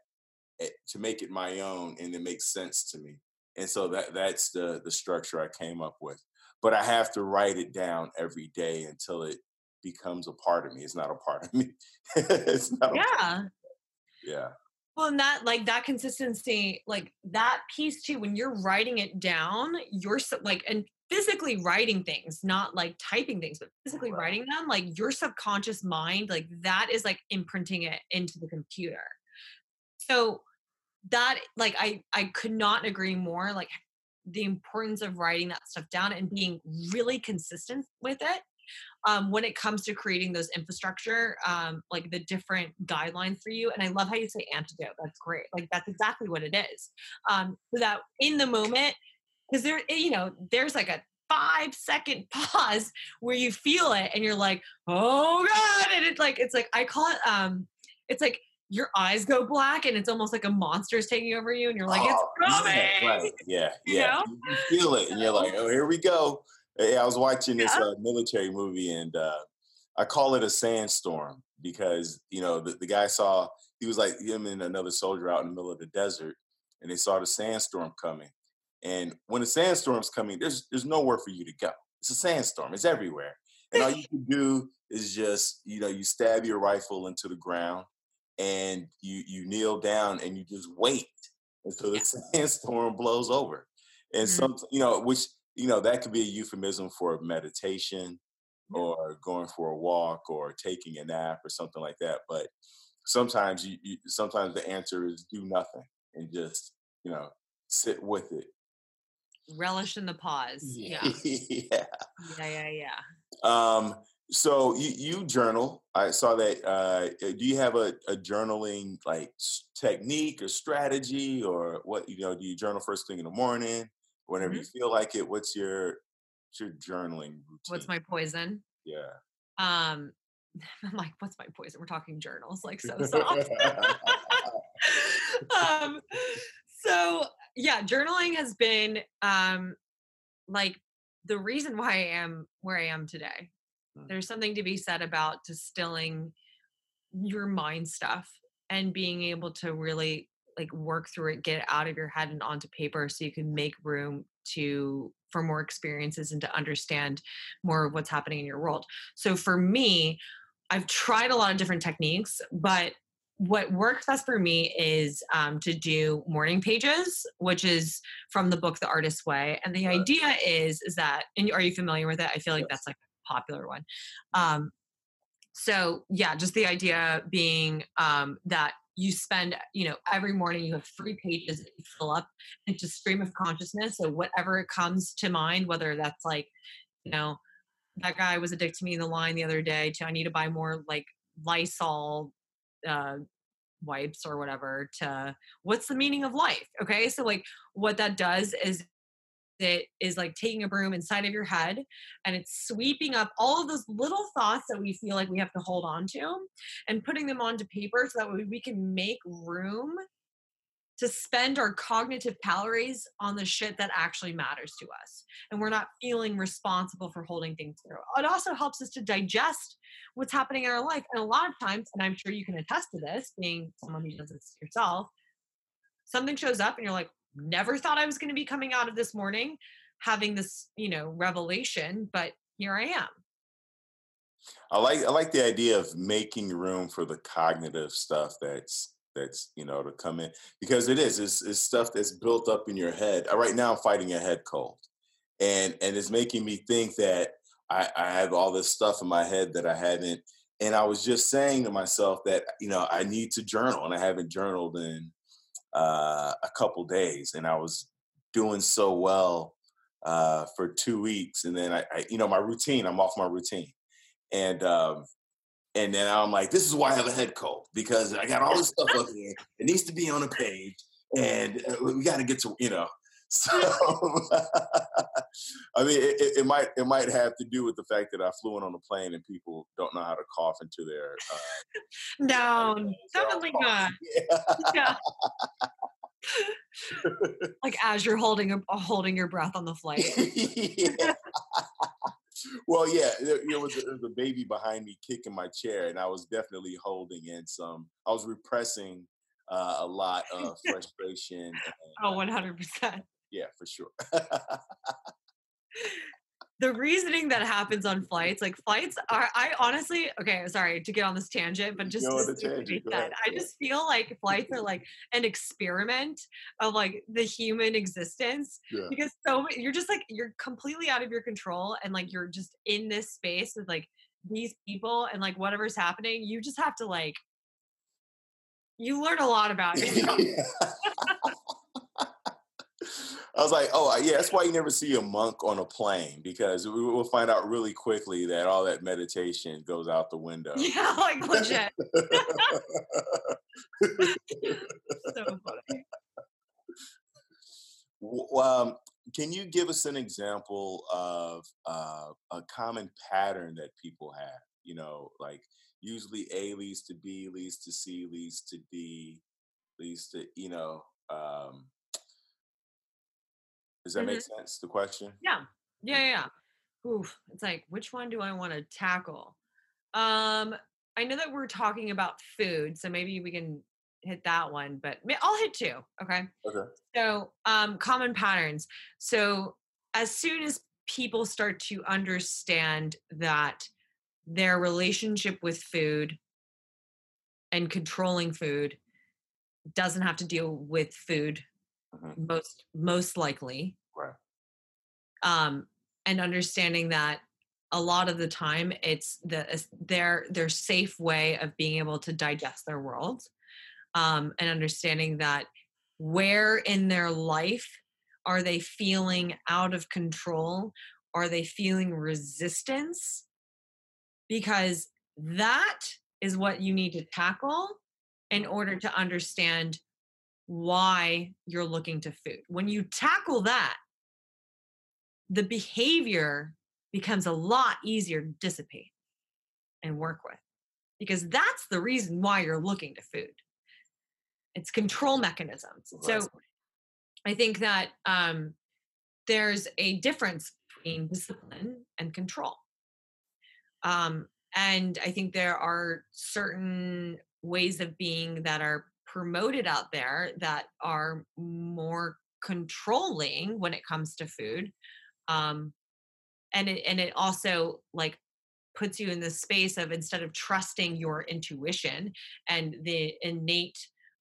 it, to make it my own and it makes sense to me? And so that that's the the structure I came up with. But I have to write it down every day until it becomes a part of me. It's not a part of me. it's not. Yeah. yeah. Well, and that like that consistency, like that piece too. When you're writing it down, you're so, like and physically writing things, not like typing things, but physically right. writing them. Like your subconscious mind, like that is like imprinting it into the computer. So that like I I could not agree more. Like the importance of writing that stuff down and being really consistent with it um, when it comes to creating those infrastructure, um, like the different guidelines for you. And I love how you say antidote. That's great. Like that's exactly what it is. Um, so that in the moment, because there, eh, you know, there's like a five second pause where you feel it and you're like, oh God. And it's like, it's like, I call it, um, it's like your eyes go black and it's almost like a monster's taking over you and you're like, oh, it's coming. Yeah, right. yeah. yeah. You, you feel it and you're like, oh, here we go. I was watching this uh, military movie, and uh, I call it a sandstorm because you know the, the guy saw he was like him and another soldier out in the middle of the desert, and they saw the sandstorm coming. And when the sandstorm's coming, there's there's nowhere for you to go. It's a sandstorm. It's everywhere, and all you can do is just you know you stab your rifle into the ground, and you you kneel down and you just wait until the sandstorm blows over. And mm-hmm. some you know which you know, that could be a euphemism for meditation or going for a walk or taking a nap or something like that. But sometimes you, you sometimes the answer is do nothing and just, you know, sit with it. Relish in the pause. Yeah. yeah. Yeah, yeah, yeah. Um, so you, you journal. I saw that. Uh, eh, do you have a, a journaling like technique or strategy, or what? You know, do you journal first thing in the morning? Whenever mm-hmm. you feel like it what's your what's your journaling routine? what's my poison? Yeah. Um i'm like what's my poison? We're talking journals like so soft. Um so yeah journaling has been um like the reason why i am where i am today. There's something to be said about distilling your mind stuff and being able to really like work through it, get it out of your head and onto paper so you can make room to for more experiences and to understand more of what's happening in your world. So for me, I've tried a lot of different techniques, but what works best for me is um, to do morning pages, which is from the book The Artist's Way. And the idea is is that, and are you familiar with it? I feel like that's like a popular one. Um, so yeah, just the idea being um, that you spend, you know, every morning you have three pages that you fill up into stream of consciousness. So whatever comes to mind, whether that's like, you know, that guy was addicted to me in the line the other day to I need to buy more like Lysol uh, wipes or whatever to what's the meaning of life okay so like what that does is it is like taking a broom inside of your head and it's sweeping up all of those little thoughts that we feel like we have to hold on to and putting them onto paper so that way we can make room to spend our cognitive calories on the shit that actually matters to us. And we're not feeling responsible for holding things through. It also helps us to digest what's happening in our life. And a lot of times, and I'm sure you can attest to this, being someone who does this yourself, something shows up and you're like, never thought I was going to be coming out of this morning having this, you know, revelation, but here I am. I like I like the idea of making room for the cognitive stuff that's that's you know to come in because it is it's, it's stuff that's built up in your head uh, right now i'm fighting a head cold and and it's making me think that I, I have all this stuff in my head that i haven't and i was just saying to myself that you know i need to journal and i haven't journaled in uh, a couple days and i was doing so well uh, for two weeks and then I, I you know my routine i'm off my routine and um, and then I'm like, this is why I have a head cold because I got all this stuff up here. It needs to be on a page, and uh, we got to get to you know. So I mean, it, it, might it might have to do with the fact that I flew in on a plane and people don't know how to cough into their. Uh, no, definitely not. Yeah. like as you're holding a, holding your breath on the flight well, yeah, there, there, was a, there, was a, baby behind me kicking my chair, and I was definitely holding in some. I was repressing uh, a lot of frustration. And, oh, one hundred percent. Yeah, for sure. the reasoning that happens on flights, like flights are, I honestly, okay, sorry to get on this tangent, but just tangent, that, I just feel like flights are like an experiment of like the human existence yeah. because so you're just like, you're completely out of your control and like you're just in this space with like these people and like whatever's happening, you just have to like, you learn a lot about it. I was like, oh, yeah, that's why you never see a monk on a plane because we will find out really quickly that all that meditation goes out the window. Yeah, like legit. so funny. Um, can you give us an example of uh, a common pattern that people have? You know, like usually A leads to B, leads to C, leads to D, leads to, you know, um, does that mm-hmm. make sense? The question? Yeah. Yeah. Yeah. Oof. It's like, which one do I want to tackle? Um, I know that we're talking about food, so maybe we can hit that one, but I'll hit two. Okay. Okay. So, um, common patterns. So, as soon as people start to understand that their relationship with food and controlling food doesn't have to deal with food mm-hmm. most most likely. Right. Um and understanding that a lot of the time it's the their their safe way of being able to digest their world um and understanding that where in their life are they feeling out of control? Are they feeling resistance? Because that is what you need to tackle in order to understand why you're looking to food. When you tackle that, the behavior becomes a lot easier to dissipate and work with because that's the reason why you're looking to food. It's control mechanisms. So I think that um, there's a difference between discipline and control. Um, and I think there are certain ways of being that are promoted out there that are more controlling when it comes to food. Um, and it and it also like puts you in the space of instead of trusting your intuition and the innate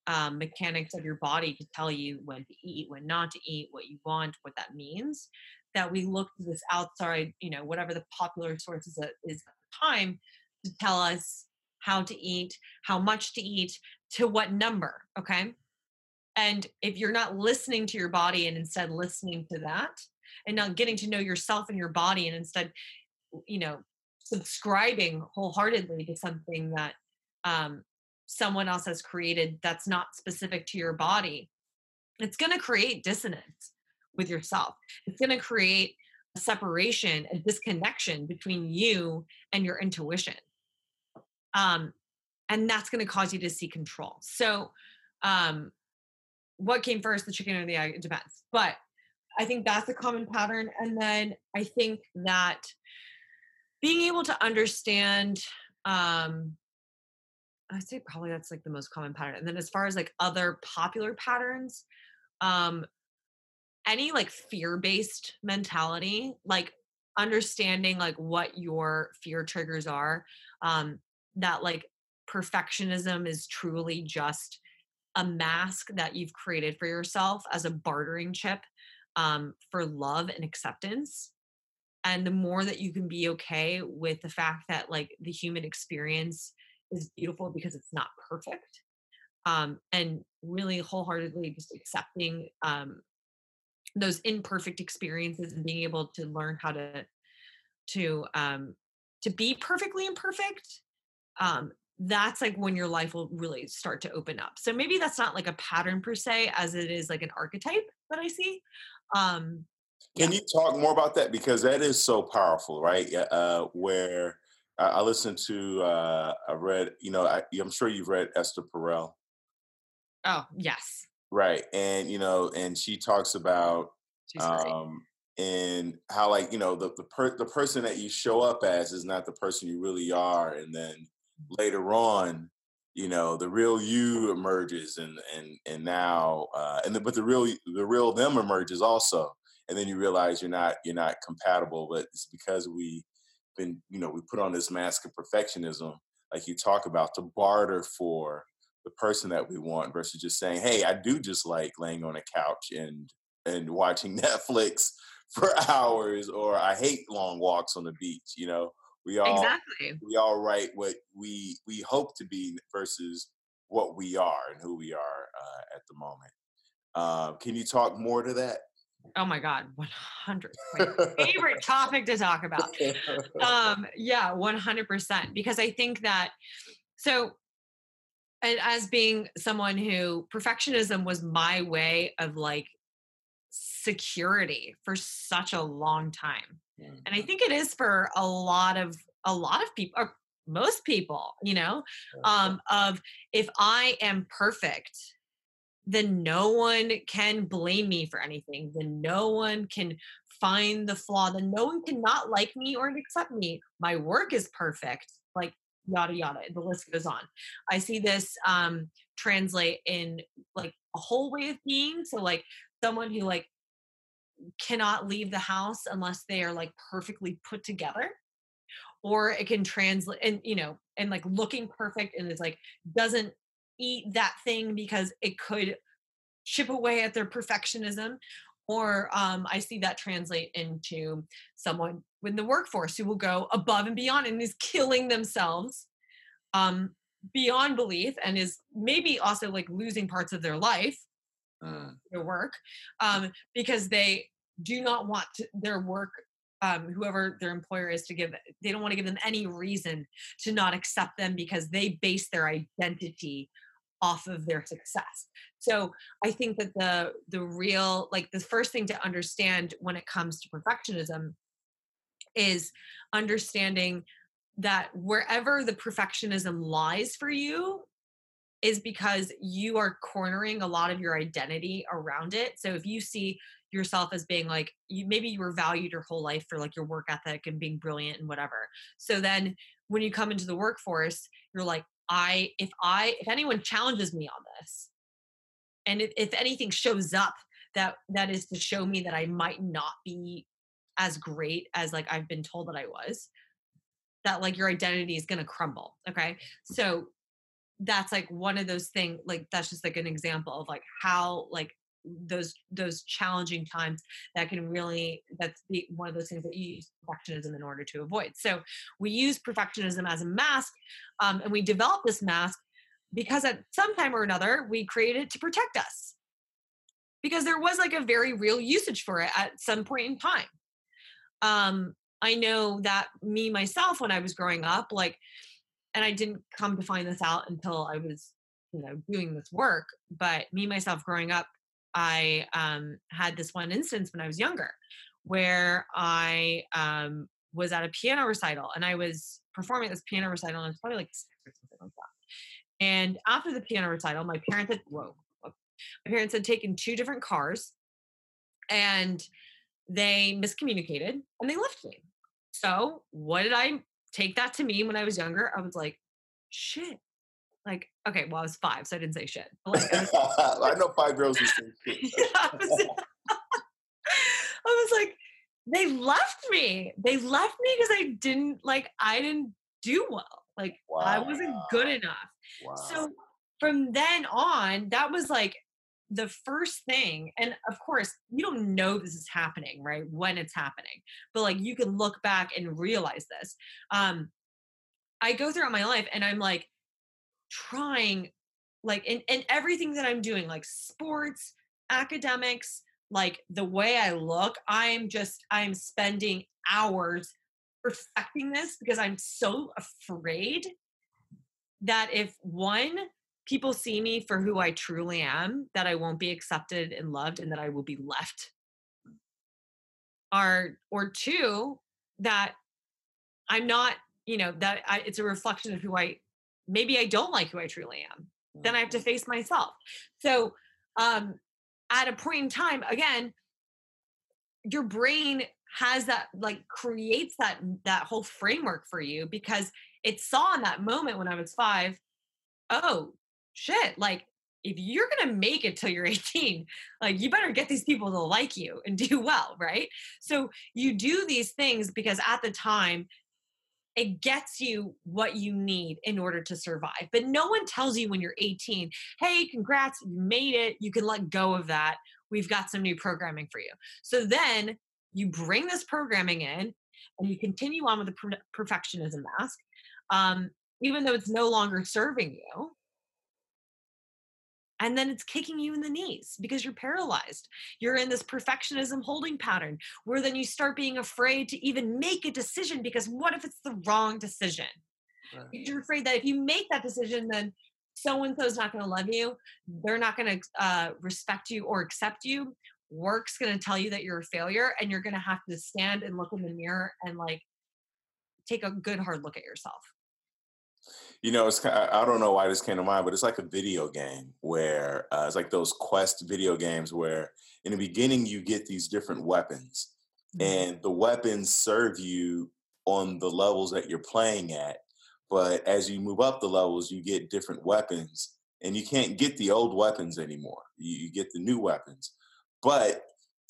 um, mechanics of your body to tell you when to eat, when not to eat, what you want, what that means, that we look to this outside, you know, whatever the popular sources is at the time to tell us how to eat, how much to eat, to what number. Okay. And if you're not listening to your body and instead listening to that and not getting to know yourself and your body and instead, you know, subscribing wholeheartedly to something that um, someone else has created that's not specific to your body, it's going to create dissonance with yourself. It's going to create a separation, a disconnection between you and your intuition. Um, and that's going to cause you to see control. So, um, what came first, the chicken or the egg? It depends. But I think that's a common pattern. And then I think that being able to understand um, I'd say probably that's like the most common pattern. And then as far as like other popular patterns, um, any like fear-based mentality, like understanding like what your fear triggers are, um, that like perfectionism is truly just a mask that you've created for yourself as a bartering chip um, for love and acceptance. And the more that you can be okay with the fact that like the human experience is beautiful because it's not perfect um, and really wholeheartedly just accepting um, those imperfect experiences and being able to learn how to to um, to be perfectly imperfect um, that's like when your life will really start to open up so maybe that's not like a pattern per se as it is like an archetype that i see um can yeah. you talk more about that because that is so powerful right uh where I, listened to. Uh, I read. You know, I, I'm sure you've read Esther Perel. Oh yes. Right, and you know, and she talks about um, and how like you know the the, per, the person that you show up as is not the person you really are, and then later on, you know, the real you emerges, and and and now, uh, and the, but the real the real them emerges also, and then you realize you're not you're not compatible, but it's because we been, you know, we put on this mask of perfectionism, like you talk about, to barter for the person that we want versus just saying, hey, I do just like laying on a couch and and watching Netflix for hours, or I hate long walks on the beach. You know, we all exactly we all write what we we hope to be versus what we are and who we are uh, at the moment. Uh, can you talk more to that? Oh my God, 100. My favorite topic to talk about. Um, yeah, 100%. Because I think that, so, and as being someone who perfectionism was my way of like security for such a long time. And I mm-hmm. think it is for a lot of, a lot of people, or most people, you know, um, of if I am perfect, then no one can blame me for anything. Then no one can find the flaw. Then no one can not like me or accept me. My work is perfect. Like yada yada. The list goes on. I see this um, translate in like a whole way of being. So like someone who like cannot leave the house unless they are like perfectly put together or it can translate and you know and like looking perfect and it's like doesn't eat that thing because it could chip away at their perfectionism or um, i see that translate into someone in the workforce who will go above and beyond and is killing themselves um, beyond belief and is maybe also like losing parts of their life uh. their work um, because they do not want to, their work um, whoever their employer is to give they don't want to give them any reason to not accept them because they base their identity off of their success so i think that the the real like the first thing to understand when it comes to perfectionism is understanding that wherever the perfectionism lies for you is because you are cornering a lot of your identity around it so if you see yourself as being like you maybe you were valued your whole life for like your work ethic and being brilliant and whatever so then when you come into the workforce, you're like, I, if I, if anyone challenges me on this, and if, if anything shows up that that is to show me that I might not be as great as like I've been told that I was, that like your identity is gonna crumble. Okay. So that's like one of those things, like that's just like an example of like how like those those challenging times that can really that's the, one of those things that you use perfectionism in order to avoid. So we use perfectionism as a mask um, and we develop this mask because at some time or another we created it to protect us. Because there was like a very real usage for it at some point in time. Um i know that me myself when i was growing up like and i didn't come to find this out until i was you know doing this work but me myself growing up I um, had this one instance when I was younger where I um, was at a piano recital and I was performing this piano recital and it was probably like six or something like that. And after the piano recital, my parents had whoa, whoa my parents had taken two different cars and they miscommunicated and they left me. So what did I take that to me when I was younger? I was like, shit, like, okay, well, I was five, so I didn't say shit. Like, I, I, know five girls who say shit. yeah, I, was, I was like, they left me. They left me because I didn't like I didn't do well. Like wow. I wasn't good enough. Wow. So from then on, that was like the first thing and of course you don't know this is happening right when it's happening but like you can look back and realize this um i go throughout my life and i'm like trying like in, in everything that i'm doing like sports academics like the way i look i'm just i'm spending hours perfecting this because i'm so afraid that if one people see me for who i truly am that i won't be accepted and loved and that i will be left or or two that i'm not you know that I, it's a reflection of who i maybe I don't like who I truly am. Then I have to mm-hmm. face myself. So, um, at a point in time, again, your brain has that like creates that that whole framework for you because it saw in that moment when I was five, oh shit, like if you're gonna make it till you're 18, like you better get these people to like you and do well, right? So you do these things because at the time it gets you what you need in order to survive. But no one tells you when you're 18, hey, congrats, you made it. You can let go of that. We've got some new programming for you. So then you bring this programming in and you continue on with the perfectionism mask, um, even though it's no longer serving you and then it's kicking you in the knees because you're paralyzed. You're in this perfectionism holding pattern where then you start being afraid to even make a decision because what if it's the wrong decision? Right. You're afraid that if you make that decision, then so and so's not going to love you. They're not going to uh, respect you or accept you. Work's going to tell you that you're a failure, and you're going to have to stand and look in the mirror and like take a good hard look at yourself you know, it's I don't know why this came to mind, but it's like a video game where uh, it's like those quest video games where in the beginning you get these different weapons, mm-hmm. and the weapons serve you on the levels that you're playing at. But as you move up the levels, you get different weapons, and you can't get the old weapons anymore. You, you get the new weapons, but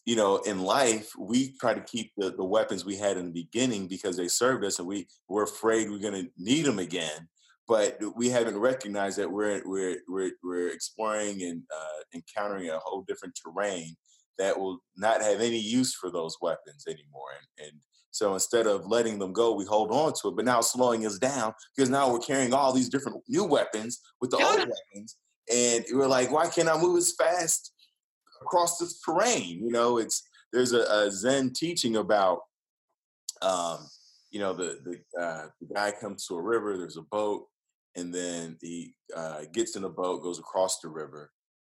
you know, in life, we try to keep the, the weapons we had in the beginning because they served us and we we're afraid we're going to need them again but we haven't recognized that we're we're we're, we're exploring and uh, encountering a whole different terrain that will not have any use for those weapons anymore. And, and so instead of letting them go, we hold on to it, but now slowing us down because now we're carrying all these different new weapons with the old weapons, and we're like, why can't I move as fast across this terrain? You know, it's there's a, a Zen teaching about. Um, you know, the the, uh, the guy comes to a river. There's a boat, and then he uh, gets in a boat, goes across the river,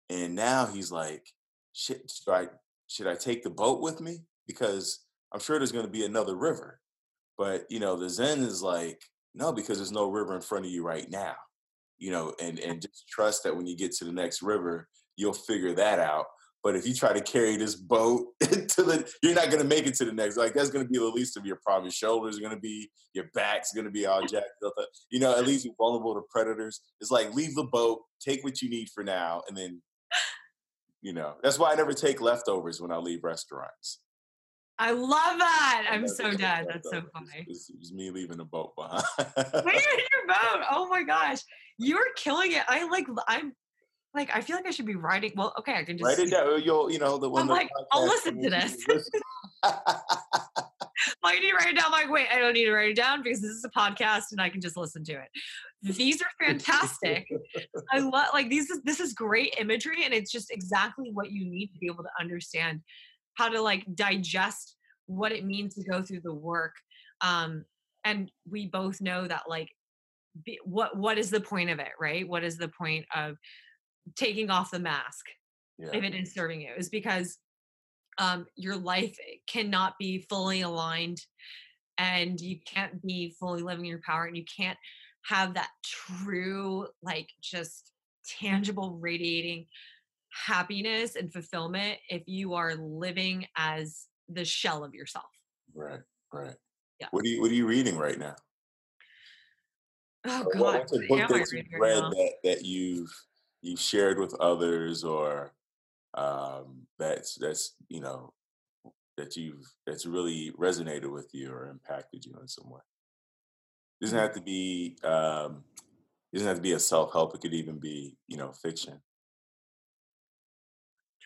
and now he's like, "Shit, should I should I take the boat with me? Because I'm sure there's going to be another river." But you know, the Zen is like, "No, because there's no river in front of you right now." You know, and and just trust that when you get to the next river, you'll figure that out. But if you try to carry this boat to the, you're not gonna make it to the next. Like that's gonna be the least of your problem. Your shoulders are gonna be, your back's gonna be all jacked up. Uh, you know, at least you're vulnerable to predators. It's like leave the boat, take what you need for now, and then, you know, that's why I never take leftovers when I leave restaurants. I love that. I'm so dead. That's so funny. It's, it's, me leaving the boat behind. Where your boat? Oh my gosh, you're killing it. I like. I'm like. I feel like I should be writing. Well, okay, I can just write it down. You'll, you know, the one. I'm like, I'll listen to this. I need to write it down. I'm like, wait, I don't need to write it down because this is a podcast and I can just listen to it. These are fantastic. I love like these. Is, this is great imagery and it's just exactly what you need to be able to understand how to like digest what it means to go through the work um and we both know that like be, what what is the point of it right what is the point of taking off the mask yeah. if it is serving you is because um your life cannot be fully aligned and you can't be fully living your power and you can't have that true like just tangible radiating happiness and fulfillment if you are living as the shell of yourself. Right, right. Yeah. What are you What are you reading right now? Oh God! What's a book that you've read that, that you've you shared with others, or um, that's that's you know that you've that's really resonated with you or impacted you in some way? It doesn't have to be um, it doesn't have to be a self help. It could even be you know fiction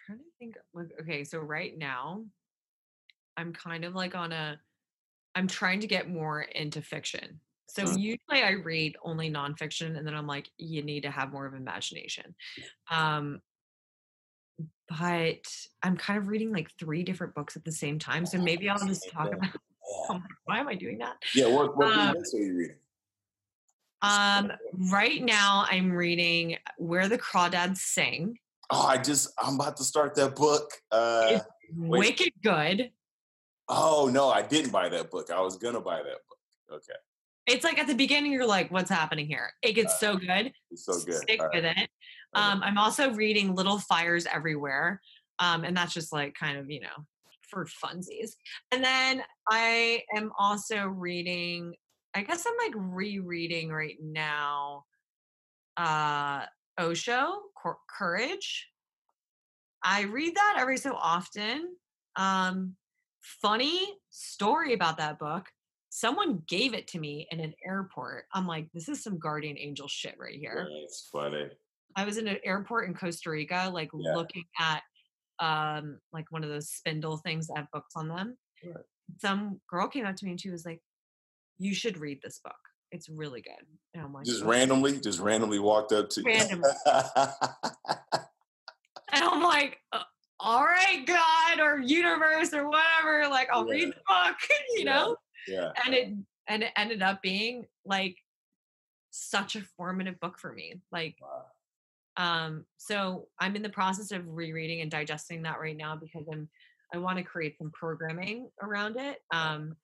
trying to think like okay, so right now I'm kind of like on a I'm trying to get more into fiction. So mm. usually I read only nonfiction and then I'm like, you need to have more of imagination. Um but I'm kind of reading like three different books at the same time. So maybe I'll just talk about oh, why am I doing that? Yeah, what, what um, books are you reading? Um, right now I'm reading Where the Crawdads Sing. Oh, I just I'm about to start that book. Uh, wicked good. Oh no, I didn't buy that book. I was gonna buy that book. Okay. It's like at the beginning, you're like, "What's happening here?" It gets uh, so good. So good. Stick with it. Um, I'm also reading Little Fires Everywhere, um, and that's just like kind of you know for funsies. And then I am also reading. I guess I'm like rereading right now. Uh, Osho, Courage. I read that every so often. Um, funny story about that book. Someone gave it to me in an airport. I'm like, this is some guardian angel shit right here. It's funny. I was in an airport in Costa Rica, like yeah. looking at um like one of those spindle things that have books on them. Right. Some girl came up to me and she was like, You should read this book. It's really good. Oh my just randomly, just randomly walked up to randomly. and I'm like, uh, all right, God or universe or whatever. Like, I'll yeah. read the book, you yeah. know. Yeah. And it and it ended up being like such a formative book for me. Like, wow. um, so I'm in the process of rereading and digesting that right now because I'm I want to create some programming around it. Um,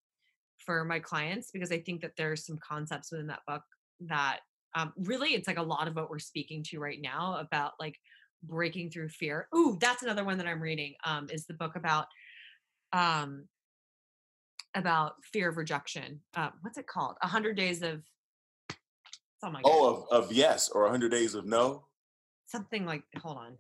for my clients because I think that there's some concepts within that book that um, really it's like a lot of what we're speaking to right now about like breaking through fear. Ooh, that's another one that I'm reading. Um, is the book about um about fear of rejection. Uh, what's it called? A hundred days of oh my oh of, of yes or a hundred days of no. Something like hold on.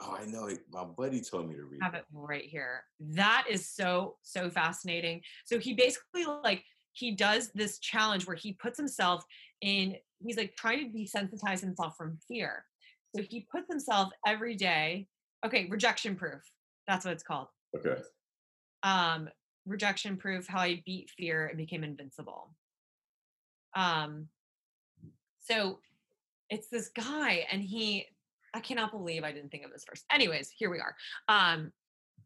Oh, I know it. My buddy told me to read. I have it right here. That is so so fascinating. So he basically like he does this challenge where he puts himself in. He's like trying to desensitize himself from fear. So he puts himself every day. Okay, rejection proof. That's what it's called. Okay. Um, rejection proof. How I beat fear and became invincible. Um. So it's this guy, and he I cannot believe I didn't think of this first. Anyways, here we are. Um,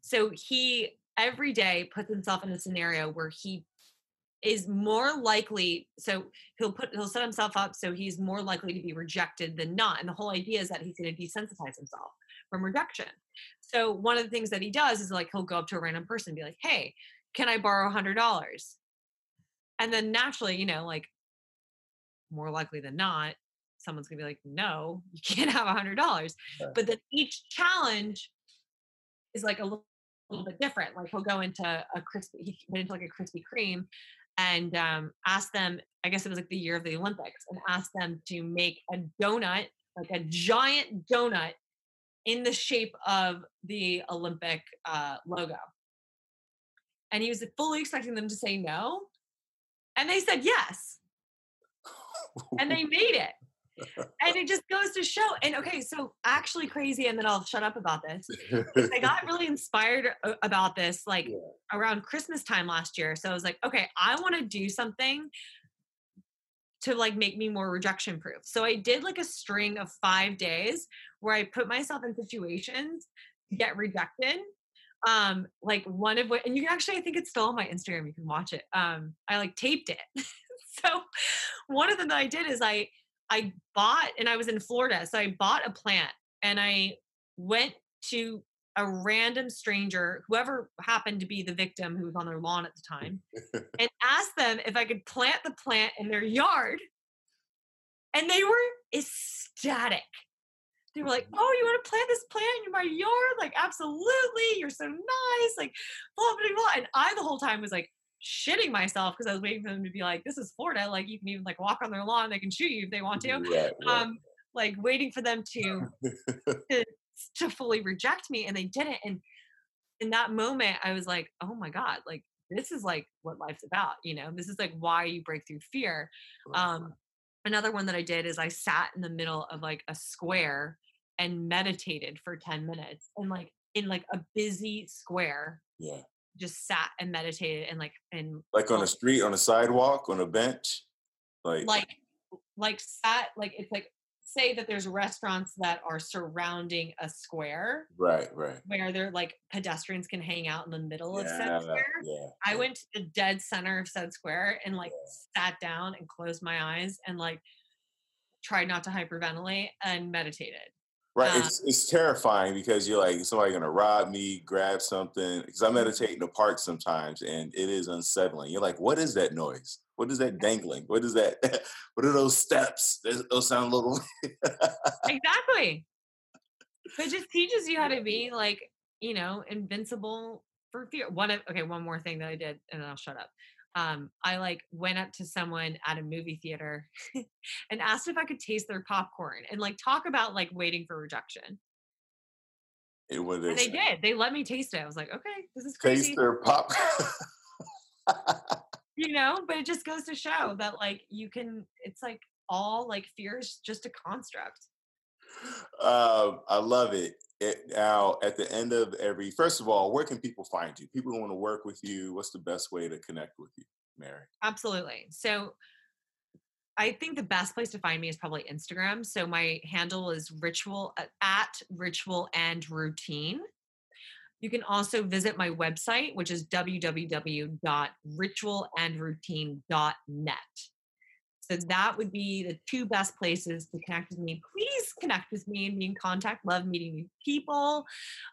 so he every day puts himself in a scenario where he is more likely so he'll put he'll set himself up so he's more likely to be rejected than not and the whole idea is that he's going to desensitize himself from rejection so one of the things that he does is like he'll go up to a random person and be like hey can i borrow a hundred dollars and then naturally you know like more likely than not someone's gonna be like, no, you can't have a hundred dollars. But then each challenge is like a little, little bit different. Like he'll go into a crispy, he went into like a Krispy Kreme and um, asked them, I guess it was like the year of the Olympics, and asked them to make a donut, like a giant donut in the shape of the Olympic uh, logo. And he was fully expecting them to say no. And they said yes. And they made it and it just goes to show. And okay, so actually crazy, and then I'll shut up about this. I got really inspired uh, about this like yeah. around Christmas time last year. So I was like, okay, I want to do something to like make me more rejection proof. So I did like a string of five days where I put myself in situations get rejected. Um, like one of what, and you can actually, I think it's still on my Instagram. You can watch it. Um, I like taped it. so one of them that I did is I I bought, and I was in Florida, so I bought a plant and I went to a random stranger, whoever happened to be the victim who was on their lawn at the time, and asked them if I could plant the plant in their yard. And they were ecstatic. They were like, "Oh, you want to plant this plant in my yard? Like, absolutely! You're so nice!" Like, blah blah blah. And I the whole time was like, shitting myself because I was waiting for them to be like, "This is Florida. Like you can even like walk on their lawn. They can shoot you if they want to." Right, right. Um, like waiting for them to, to to fully reject me, and they didn't. And in that moment, I was like, "Oh my god! Like this is like what life's about. You know, this is like why you break through fear." Um, another one that I did is I sat in the middle of like a square and meditated for 10 minutes and like in like a busy square yeah. just sat and meditated and like and like on a street on a sidewalk on a bench like like like sat like it's like say that there's restaurants that are surrounding a square right right. where they're like pedestrians can hang out in the middle yeah, of said square. yeah, i went to the dead center of said square and like yeah. sat down and closed my eyes and like tried not to hyperventilate and meditated Right, um, it's it's terrifying because you're like somebody gonna rob me, grab something. Because I mm-hmm. meditate in the park sometimes, and it is unsettling. You're like, what is that noise? What is that dangling? What is that? what are those steps? Those sound a little. exactly. But just teaches you how to be like you know invincible for fear. One of okay, one more thing that I did, and then I'll shut up um, I like went up to someone at a movie theater and asked if I could taste their popcorn and like talk about like waiting for rejection. It was. And they did. They let me taste it. I was like, okay, this is crazy. Taste their popcorn. you know, but it just goes to show that like you can. It's like all like fear is just a construct. Um, I love it. It. Now, at the end of every, first of all, where can people find you? People who want to work with you. What's the best way to connect with you, Mary? Absolutely. So, I think the best place to find me is probably Instagram. So my handle is ritual uh, at ritual and routine. You can also visit my website, which is www.ritualandroutine.net. So that would be the two best places to connect with me. Please connect with me and be in contact. Love meeting new people.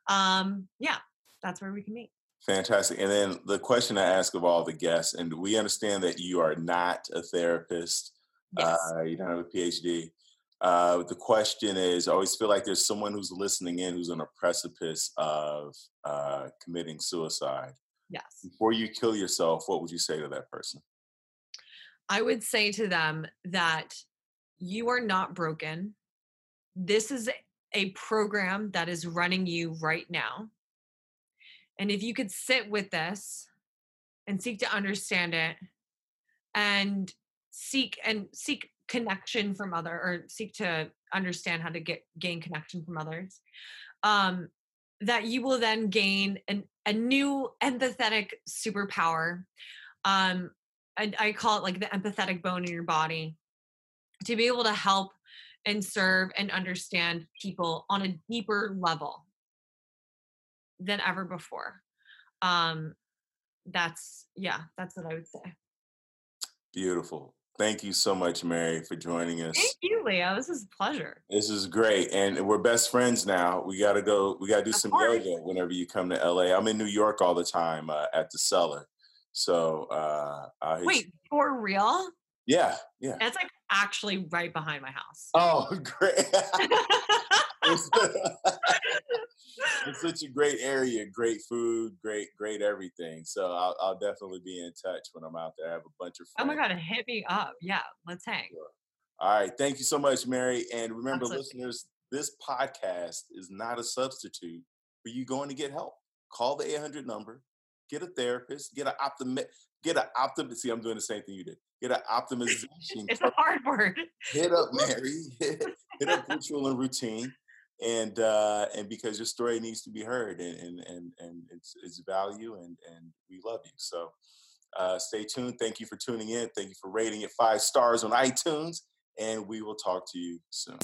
Um, yeah, that's where we can meet. Fantastic. And then the question I ask of all the guests, and we understand that you are not a therapist. Yes. Uh, you don't have a PhD. Uh, the question is, I always feel like there's someone who's listening in who's on a precipice of uh, committing suicide. Yes. Before you kill yourself, what would you say to that person? I would say to them that you are not broken. This is a program that is running you right now. And if you could sit with this and seek to understand it and seek and seek connection from other or seek to understand how to get gain connection from others um that you will then gain an, a new empathetic superpower um I, I call it like the empathetic bone in your body to be able to help and serve and understand people on a deeper level than ever before. Um, that's yeah, that's what I would say. Beautiful. Thank you so much, Mary, for joining us. Thank you, Leo. This is a pleasure. This is great. And we're best friends now. We got to go, we got to do of some course. yoga whenever you come to LA. I'm in New York all the time uh, at the cellar. So uh I wait, for real? Yeah, yeah. That's like actually right behind my house. Oh, great. it's, it's such a great area, great food, great, great everything. So I'll, I'll definitely be in touch when I'm out there. I have a bunch of friends. Oh my god, hit me up. Yeah, let's hang. All right. Thank you so much, Mary. And remember, Absolutely. listeners, this podcast is not a substitute for you going to get help. Call the 800 number, get a therapist, get an optim, get an optim. See, I'm doing the same thing you did. Get an optimization. It's a hard word. hit up Mary, hit up ritual and routine, and uh, and because your story needs to be heard, and and and, and it's it's value, and and we love you. So uh, stay tuned. Thank you for tuning in. Thank you for rating it five stars on iTunes, and we will talk to you soon.